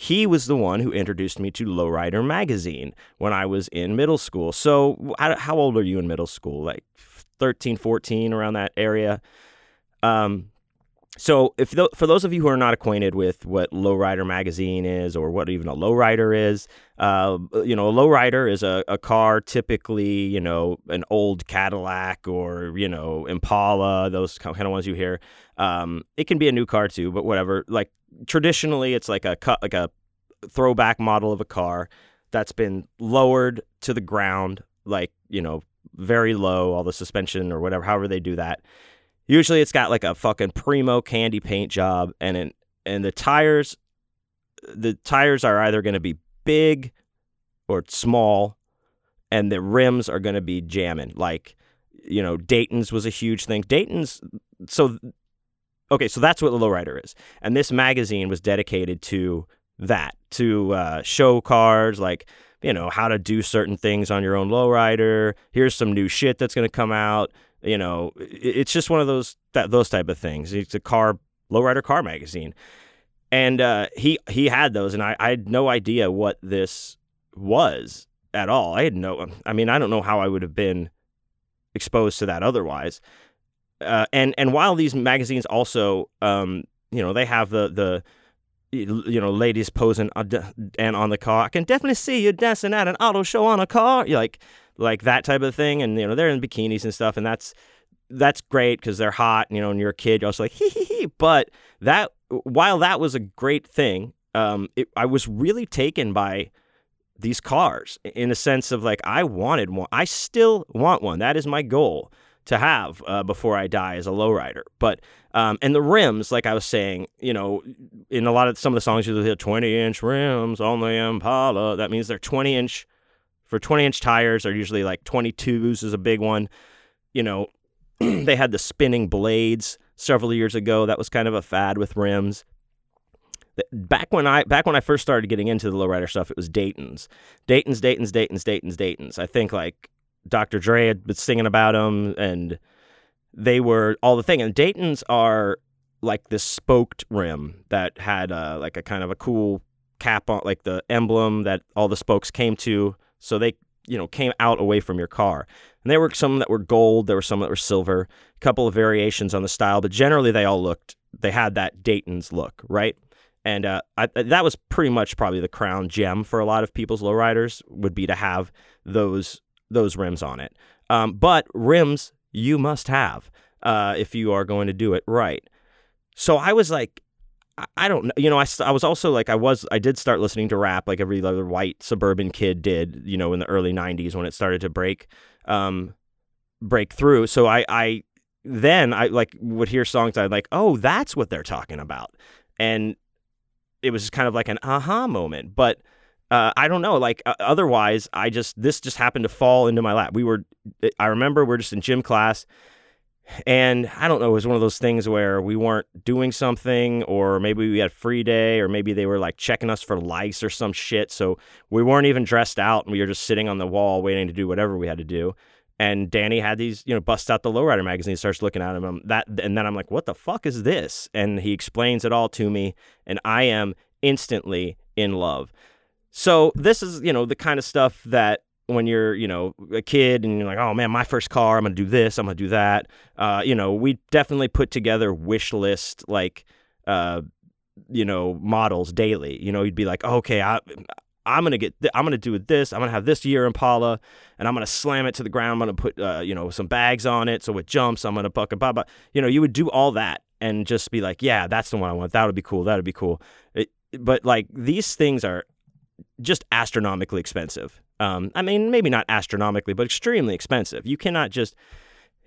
he was the one who introduced me to Lowrider magazine when I was in middle school. So how old are you in middle school? Like 13, 14 around that area. Um, so, if th- for those of you who are not acquainted with what Lowrider magazine is, or what even a lowrider is, uh, you know, a lowrider is a, a car, typically, you know, an old Cadillac or you know Impala, those kind of ones you hear. Um, it can be a new car too, but whatever. Like traditionally, it's like a like a throwback model of a car that's been lowered to the ground, like you know, very low, all the suspension or whatever, however they do that Usually it's got like a fucking primo candy paint job and an and the tires the tires are either going to be big or small and the rims are going to be jamming. Like you know dayton's was a huge thing. Dayton's so okay so that's what the lowrider is. And this magazine was dedicated to that to uh, show cars like you know how to do certain things on your own lowrider. Here's some new shit that's going to come out you know it's just one of those those type of things. It's a car lowrider car magazine. And uh, he he had those and I, I had no idea what this was at all. I had no i mean i don't know how i would have been exposed to that otherwise. Uh, and and while these magazines also um, you know they have the the you know, ladies posing and on the car. I can definitely see you dancing at an auto show on a car, You're like like that type of thing. And you know, they're in bikinis and stuff, and that's that's great because they're hot. You know, and you're a kid, you're also like hee hee hee. But that while that was a great thing, um, it, I was really taken by these cars in a sense of like I wanted one. I still want one. That is my goal to have uh, before I die as a lowrider. But um, and the rims, like I was saying, you know, in a lot of some of the songs, you hear 20 inch rims on the Impala. That means they're 20 inch. For 20 inch tires, are usually like 22s is a big one. You know, they had the spinning blades several years ago. That was kind of a fad with rims. Back when I back when I first started getting into the lowrider stuff, it was Dayton's, Dayton's, Dayton's, Dayton's, Dayton's, Dayton's. I think like Dr. Dre had been singing about them, and they were all the thing. And Dayton's are like this spoked rim that had uh, like a kind of a cool cap on, like the emblem that all the spokes came to. So they, you know, came out away from your car. And there were some that were gold, there were some that were silver, a couple of variations on the style, but generally they all looked, they had that Dayton's look, right? And uh, I, that was pretty much probably the crown gem for a lot of people's lowriders would be to have those those rims on it. Um, but rims you must have uh, if you are going to do it right. So I was like, I don't know. You know, I, I was also like, I was, I did start listening to rap like every other white suburban kid did, you know, in the early 90s when it started to break, um, break through. So I, I, then I like would hear songs I like, oh, that's what they're talking about. And it was kind of like an aha moment. But uh, I don't know. Like uh, otherwise, I just this just happened to fall into my lap. We were, I remember we we're just in gym class, and I don't know. It was one of those things where we weren't doing something, or maybe we had free day, or maybe they were like checking us for lice or some shit. So we weren't even dressed out, and we were just sitting on the wall waiting to do whatever we had to do. And Danny had these, you know, busts out the lowrider magazine, starts looking at him. Um, that, and then I'm like, "What the fuck is this?" And he explains it all to me, and I am instantly in love. So this is, you know, the kind of stuff that when you're, you know, a kid and you're like, oh man, my first car, I'm gonna do this, I'm gonna do that. Uh, you know, we definitely put together wish list like, uh, you know, models daily. You know, you'd be like, okay, I, I'm gonna get, th- I'm gonna do this. I'm gonna have this year Impala, and I'm gonna slam it to the ground. I'm gonna put, uh, you know, some bags on it so it jumps. I'm gonna buck a baba. You know, you would do all that and just be like, yeah, that's the one I want. That would be cool. That would be cool. It, but like these things are just astronomically expensive. Um, I mean, maybe not astronomically, but extremely expensive. You cannot just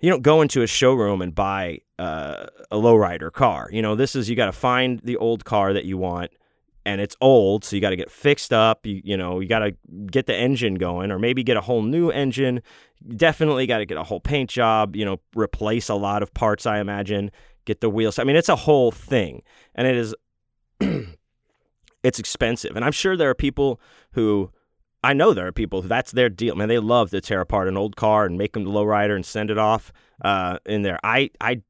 you don't go into a showroom and buy uh, a lowrider car. You know, this is you got to find the old car that you want, and it's old, so you got to get fixed up. You you know, you got to get the engine going, or maybe get a whole new engine. Definitely got to get a whole paint job. You know, replace a lot of parts. I imagine get the wheels. I mean, it's a whole thing, and it is. it's expensive. And I'm sure there are people who I know there are people who that's their deal. Man, they love to tear apart an old car and make them the lowrider and send it off uh, in there. I I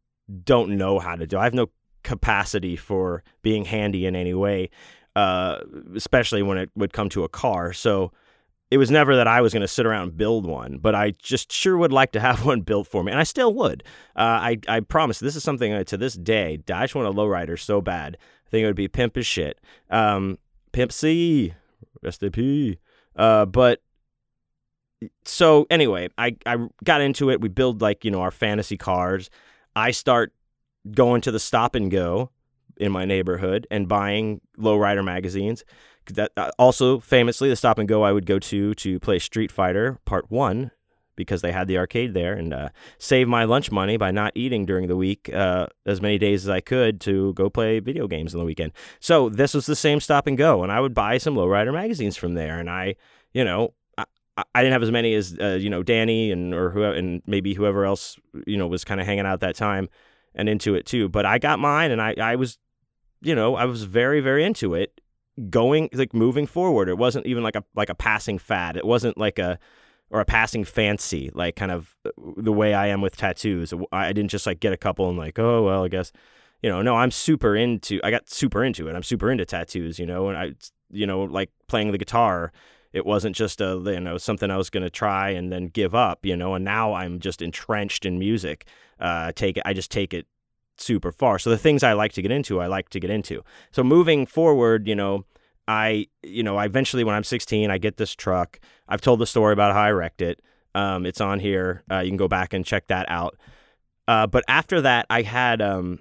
don't know how to do. I have no capacity for being handy in any way, uh, especially when it would come to a car. So it was never that I was going to sit around and build one, but I just sure would like to have one built for me, and I still would. Uh, I I promise this is something to this day I just want a lowrider so bad I think it would be pimp as shit. Um, pimp C, rest in peace. Uh, but so anyway, I, I got into it. We build like, you know, our fantasy cars. I start going to the stop and go in my neighborhood and buying lowrider magazines. That uh, also famously the stop and go I would go to to play Street Fighter Part 1 because they had the arcade there and uh, save my lunch money by not eating during the week uh, as many days as I could to go play video games on the weekend. So this was the same stop and go, and I would buy some lowrider magazines from there, and I, you know, I didn't have as many as uh, you know Danny and or who and maybe whoever else you know was kind of hanging out that time and into it too. But I got mine, and I I was, you know, I was very very into it. Going like moving forward, it wasn't even like a like a passing fad. It wasn't like a or a passing fancy, like kind of uh, the way I am with tattoos. I didn't just like get a couple and like, oh well, I guess, you know, no, I'm super into. I got super into it. I'm super into tattoos, you know, and I, you know, like playing the guitar it wasn't just a you know something I was to try and then give up, you know. And now I'm just entrenched in music. Uh, take it, I just take it super far. So the things I like to get into, I like to get into. So moving forward, you know, I you know I eventually when I'm 16, I get this truck. I've told the story about how I wrecked it. Um, it's on here. Uh, you can go back and check that out. Uh, but after that, I had um,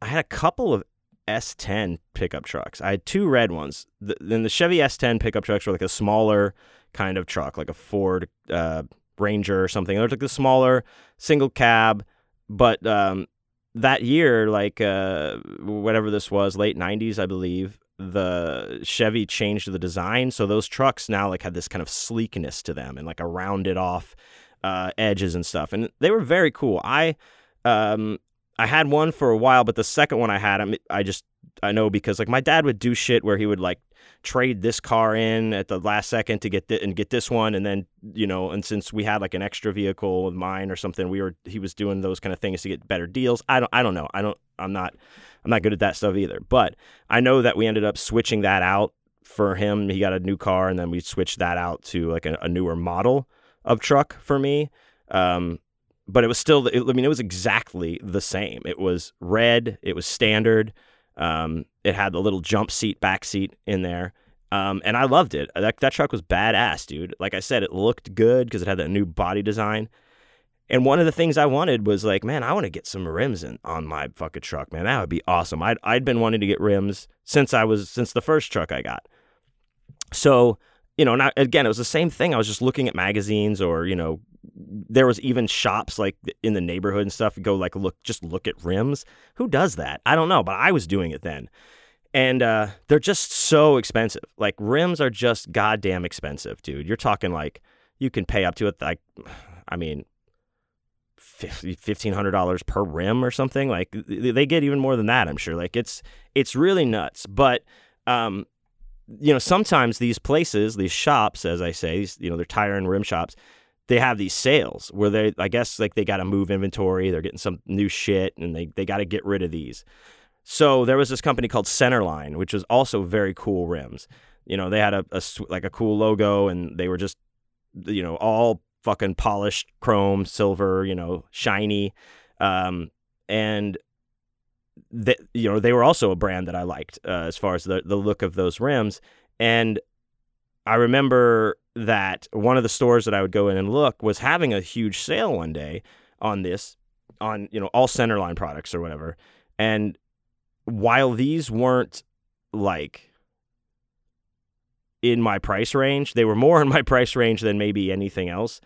I had a couple of S10 pickup trucks. I had two red ones. The, then the Chevy S10 pickup trucks were like a smaller kind of truck, like a Ford uh, Ranger or something. They were like the smaller single cab. But um, that year, like uh, whatever this was, late 90s, I believe, the Chevy changed the design. So those trucks now like had this kind of sleekness to them and like a rounded off uh, edges and stuff. And they were very cool. I um, I had one for a while, but the second one I had, I, I just I know because like my dad would do shit where he would like trade this car in at the last second to get th- and get this one, and then you know, and since we had like an extra vehicle with mine or something, we were he was doing those kind of things to get better deals. I don't I don't know. I don't I'm not I'm not good at that stuff either. But I know that we ended up switching that out for him. He got a new car, and then we switched that out to like a, a newer model of truck for me. Um, but it was still, I mean, it was exactly the same. It was red, it was standard. Um, it had the little jump seat, back seat in there. Um, and I loved it. That, that truck was badass, dude. Like I said, it looked good because it had that new body design. And one of the things I wanted was like, man, I want to get some rims in, on my fucking truck, man. That would be awesome. I'd, I'd been wanting to get rims since I was, since the first truck I got. So, you know, now again, it was the same thing. I was just looking at magazines or, you know, there was even shops like in the neighborhood and stuff go like look just look at rims who does that i don't know but i was doing it then and uh, they're just so expensive like rims are just goddamn expensive dude you're talking like you can pay up to it like i mean $1500 per rim or something like they get even more than that i'm sure like it's it's really nuts but um you know sometimes these places these shops as i say these, you know they're tire and rim shops they have these sales where they I guess like they got to move inventory, they're getting some new shit and they they got to get rid of these. So there was this company called Centerline, which was also very cool rims. You know, they had a, a like a cool logo and they were just you know all fucking polished chrome, silver, you know, shiny. Um, and that you know they were also a brand that I liked uh, as far as the the look of those rims and I remember that one of the stores that I would go in and look was having a huge sale one day on this, on you know all centerline products or whatever. And while these weren't like in my price range, they were more in my price range than maybe anything else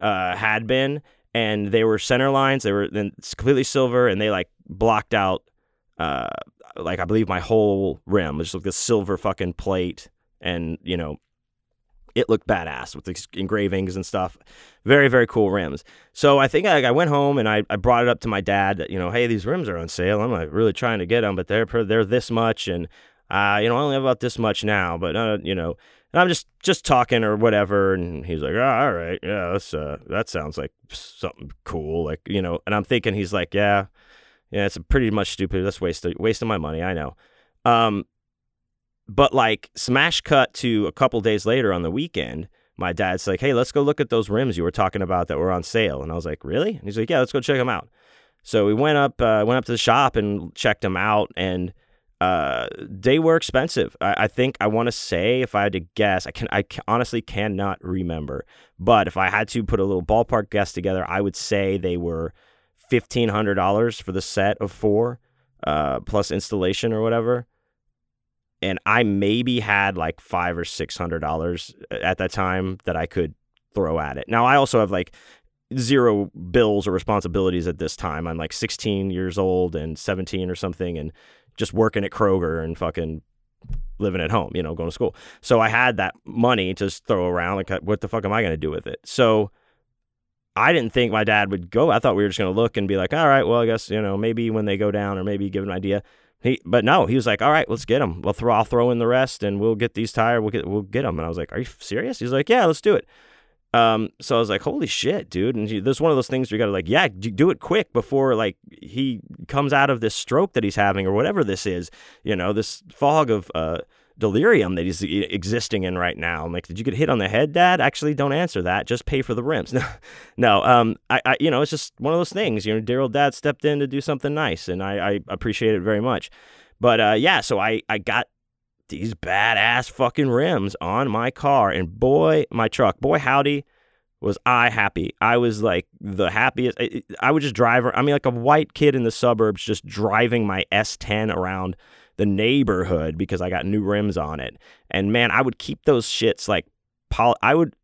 uh, had been. And they were center lines. They were then completely silver, and they like blocked out, uh, like I believe my whole rim It was just like this silver fucking plate, and you know it looked badass with the engravings and stuff. Very, very cool rims. So I think I, I went home and I, I brought it up to my dad that, you know, hey, these rims are on sale. I'm like really trying to get them, but they're, they're this much. And, uh, you know, I only have about this much now, but, uh, you know, and I'm just, just talking or whatever. And he's like, oh, all right. Yeah, that's, uh, that sounds like something cool. Like, you know, and I'm thinking he's like, yeah, yeah, it's pretty much stupid. That's waste of my money. I know. Um, but like smash cut to a couple days later on the weekend, my dad's like, "Hey, let's go look at those rims you were talking about that were on sale." And I was like, "Really?" And he's like, "Yeah, let's go check them out." So we went up, uh, went up to the shop and checked them out, and uh, they were expensive. I, I think I want to say, if I had to guess, I can, I honestly cannot remember, but if I had to put a little ballpark guess together, I would say they were fifteen hundred dollars for the set of four, uh, plus installation or whatever and I maybe had like five or six hundred dollars at that time that I could throw at it. Now I also have like zero bills or responsibilities at this time. I'm like 16 years old and 17 or something, and just working at Kroger and fucking living at home, you know, going to school. So I had that money to throw around. Like, what the fuck am I going to do with it? So I didn't think my dad would go. I thought we were just going to look and be like, all right, well, I guess, you know, maybe when they go down or maybe give an idea. He, but no, he was like, all right, let's get them. We'll throw, I'll throw in the rest and we'll get these tires. We'll get, we'll get them. And I was like, are you serious? He's like, yeah, let's do it. Um, so I was like, holy shit, dude. And there's one of those things where you got to like, yeah, do it quick before like he comes out of this stroke that he's having or whatever this is, you know, this fog of, uh, delirium that he's existing in right now. I'm like, did you get hit on the head, Dad? Actually, don't answer that. Just pay for the rims. No, no. Um, I, I, you know, it's just one of those things. You know, dear old Dad stepped in to do something nice, and I, I appreciate it very much. But uh, yeah, so I, I got these badass fucking rims on my car, and boy, my truck, boy, howdy. Was I happy? I was like the happiest. I, I would just drive. I mean, like a white kid in the suburbs, just driving my S10 around the neighborhood because I got new rims on it. And man, I would keep those shits like pol- I would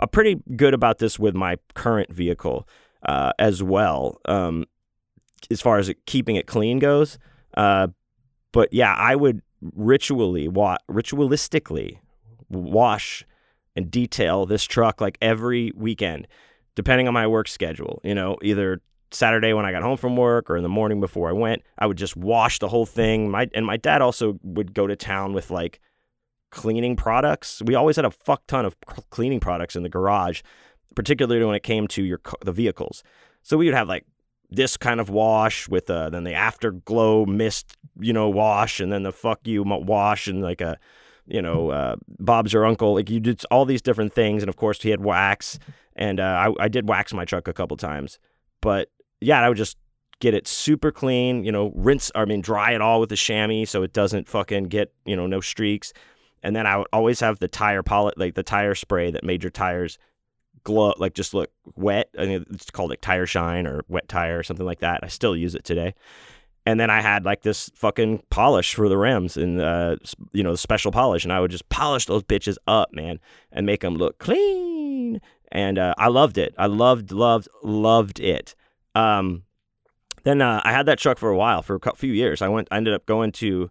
I'm pretty good about this with my current vehicle uh, as well. Um, as far as keeping it clean goes. Uh, but yeah, I would ritually wa- ritualistically wash and detail this truck like every weekend, depending on my work schedule. You know, either Saturday when I got home from work or in the morning before I went, I would just wash the whole thing. My and my dad also would go to town with like cleaning products. We always had a fuck ton of cleaning products in the garage, particularly when it came to your the vehicles. So we would have like this kind of wash with uh, then the afterglow mist, you know, wash, and then the fuck you wash, and like a, you know, uh, Bob's your uncle. Like you did all these different things, and of course he had wax, and uh, I I did wax my truck a couple times, but yeah, I would just get it super clean, you know, rinse, I mean, dry it all with the chamois so it doesn't fucking get, you know, no streaks. And then I would always have the tire polish, like the tire spray that made your tires glow, like just look wet. I it's called like tire shine or wet tire or something like that. I still use it today. And then I had like this fucking polish for the rims and, uh, you know, special polish. And I would just polish those bitches up, man, and make them look clean. And uh, I loved it. I loved, loved, loved it. Um, then uh, I had that truck for a while, for a few years. I went, I ended up going to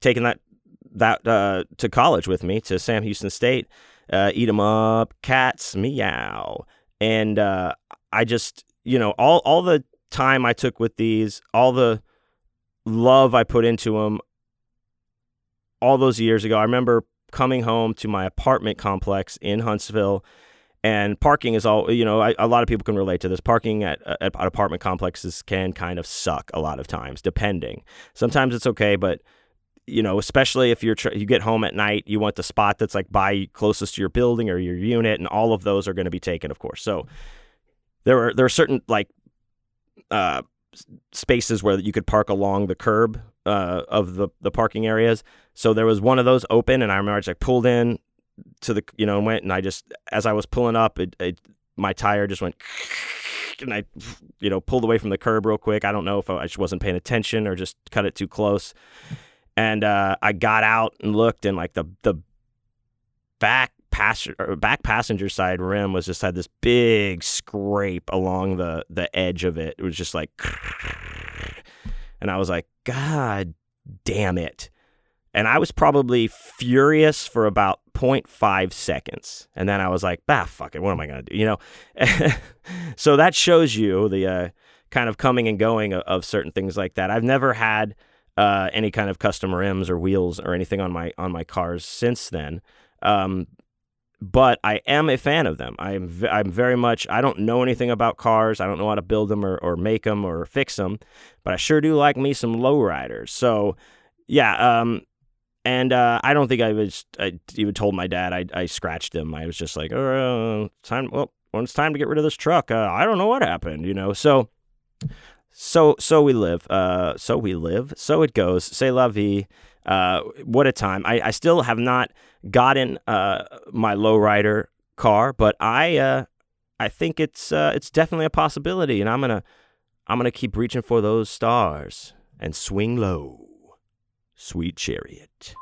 taking that that uh, to college with me to Sam Houston State. Uh, eat them up, cats, meow, and uh, I just, you know, all all the time I took with these, all the love I put into them, all those years ago. I remember coming home to my apartment complex in Huntsville and parking is all you know. I, a lot of people can relate to this. Parking at, at, at apartment complexes can kind of suck a lot of times, depending. Sometimes it's okay, but you know, especially if you're tr- you get home at night, you want the spot that's like by closest to your building or your unit, and all of those are going to be taken, of course. So there are there are certain like uh, spaces where you could park along the curb uh, of the the parking areas. So there was one of those open, and I remember I just like pulled in, to the you know and went and I just as I was pulling up it, it my tire just went and I you know pulled away from the curb real quick. I don't know if I just wasn't paying attention or just cut it too close. And uh, I got out and looked and like the the back passenger back passenger side rim was just had this big scrape along the the edge of it. It was just like and I was like god damn it. And I was probably furious for about 0.5 seconds. And then I was like, bah, fuck it. What am I to do? You know? so that shows you the uh, kind of coming and going of, of, certain things like that. I've never had uh, any kind of custom rims or wheels or anything on my on my cars since then. Um, but I am a fan of them. I'm v- I'm very much. I don't know anything about cars. I don't know how to build them or, or make them or fix them, but I sure do like me some lowriders. So yeah, um, and uh, I don't think I was. I even told my dad. I, I scratched him. I was just like, oh, time. Well, when it's time to get rid of this truck, uh, I don't know what happened. You know. So, so, so we live. Uh, so we live. So it goes. Say la vie. Uh, what a time. I, I still have not gotten uh my lowrider car, but I uh I think it's uh it's definitely a possibility, and I'm gonna I'm gonna keep reaching for those stars and swing low. Sweet Chariot.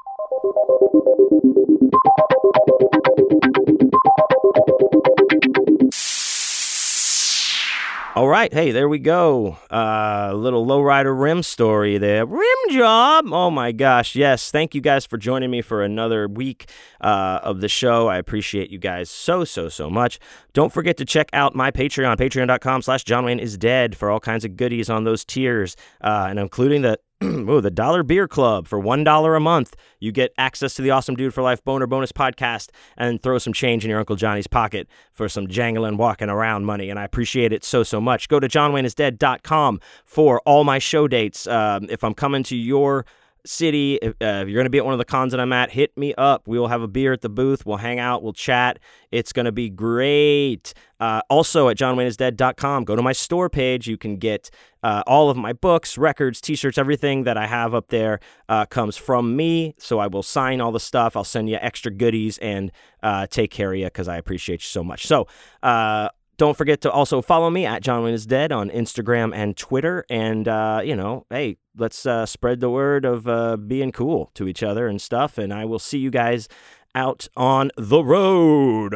All right, hey, there we go. A uh, little lowrider rim story there. Rim job. Oh my gosh, yes. Thank you guys for joining me for another week uh, of the show. I appreciate you guys so so so much. Don't forget to check out my Patreon, Patreon.com/slash John Wayne is dead for all kinds of goodies on those tiers, uh, and including the oh, the Dollar Beer Club for $1 a month. You get access to the Awesome Dude for Life Boner Bonus podcast and throw some change in your Uncle Johnny's pocket for some jangling, walking around money. And I appreciate it so, so much. Go to johnwayneisdead.com for all my show dates. Um, if I'm coming to your city, if, uh, if you're going to be at one of the cons that I'm at, hit me up. We will have a beer at the booth. We'll hang out. We'll chat. It's going to be great. Uh, also at johnwayneisdead.com, go to my store page. You can get uh, all of my books, records, t-shirts, everything that I have up there uh, comes from me. So I will sign all the stuff. I'll send you extra goodies and uh, take care of you because I appreciate you so much. So uh, don't forget to also follow me at John Wayne is Dead on Instagram and Twitter. And, uh, you know, hey, let's uh, spread the word of uh, being cool to each other and stuff. And I will see you guys out on the road.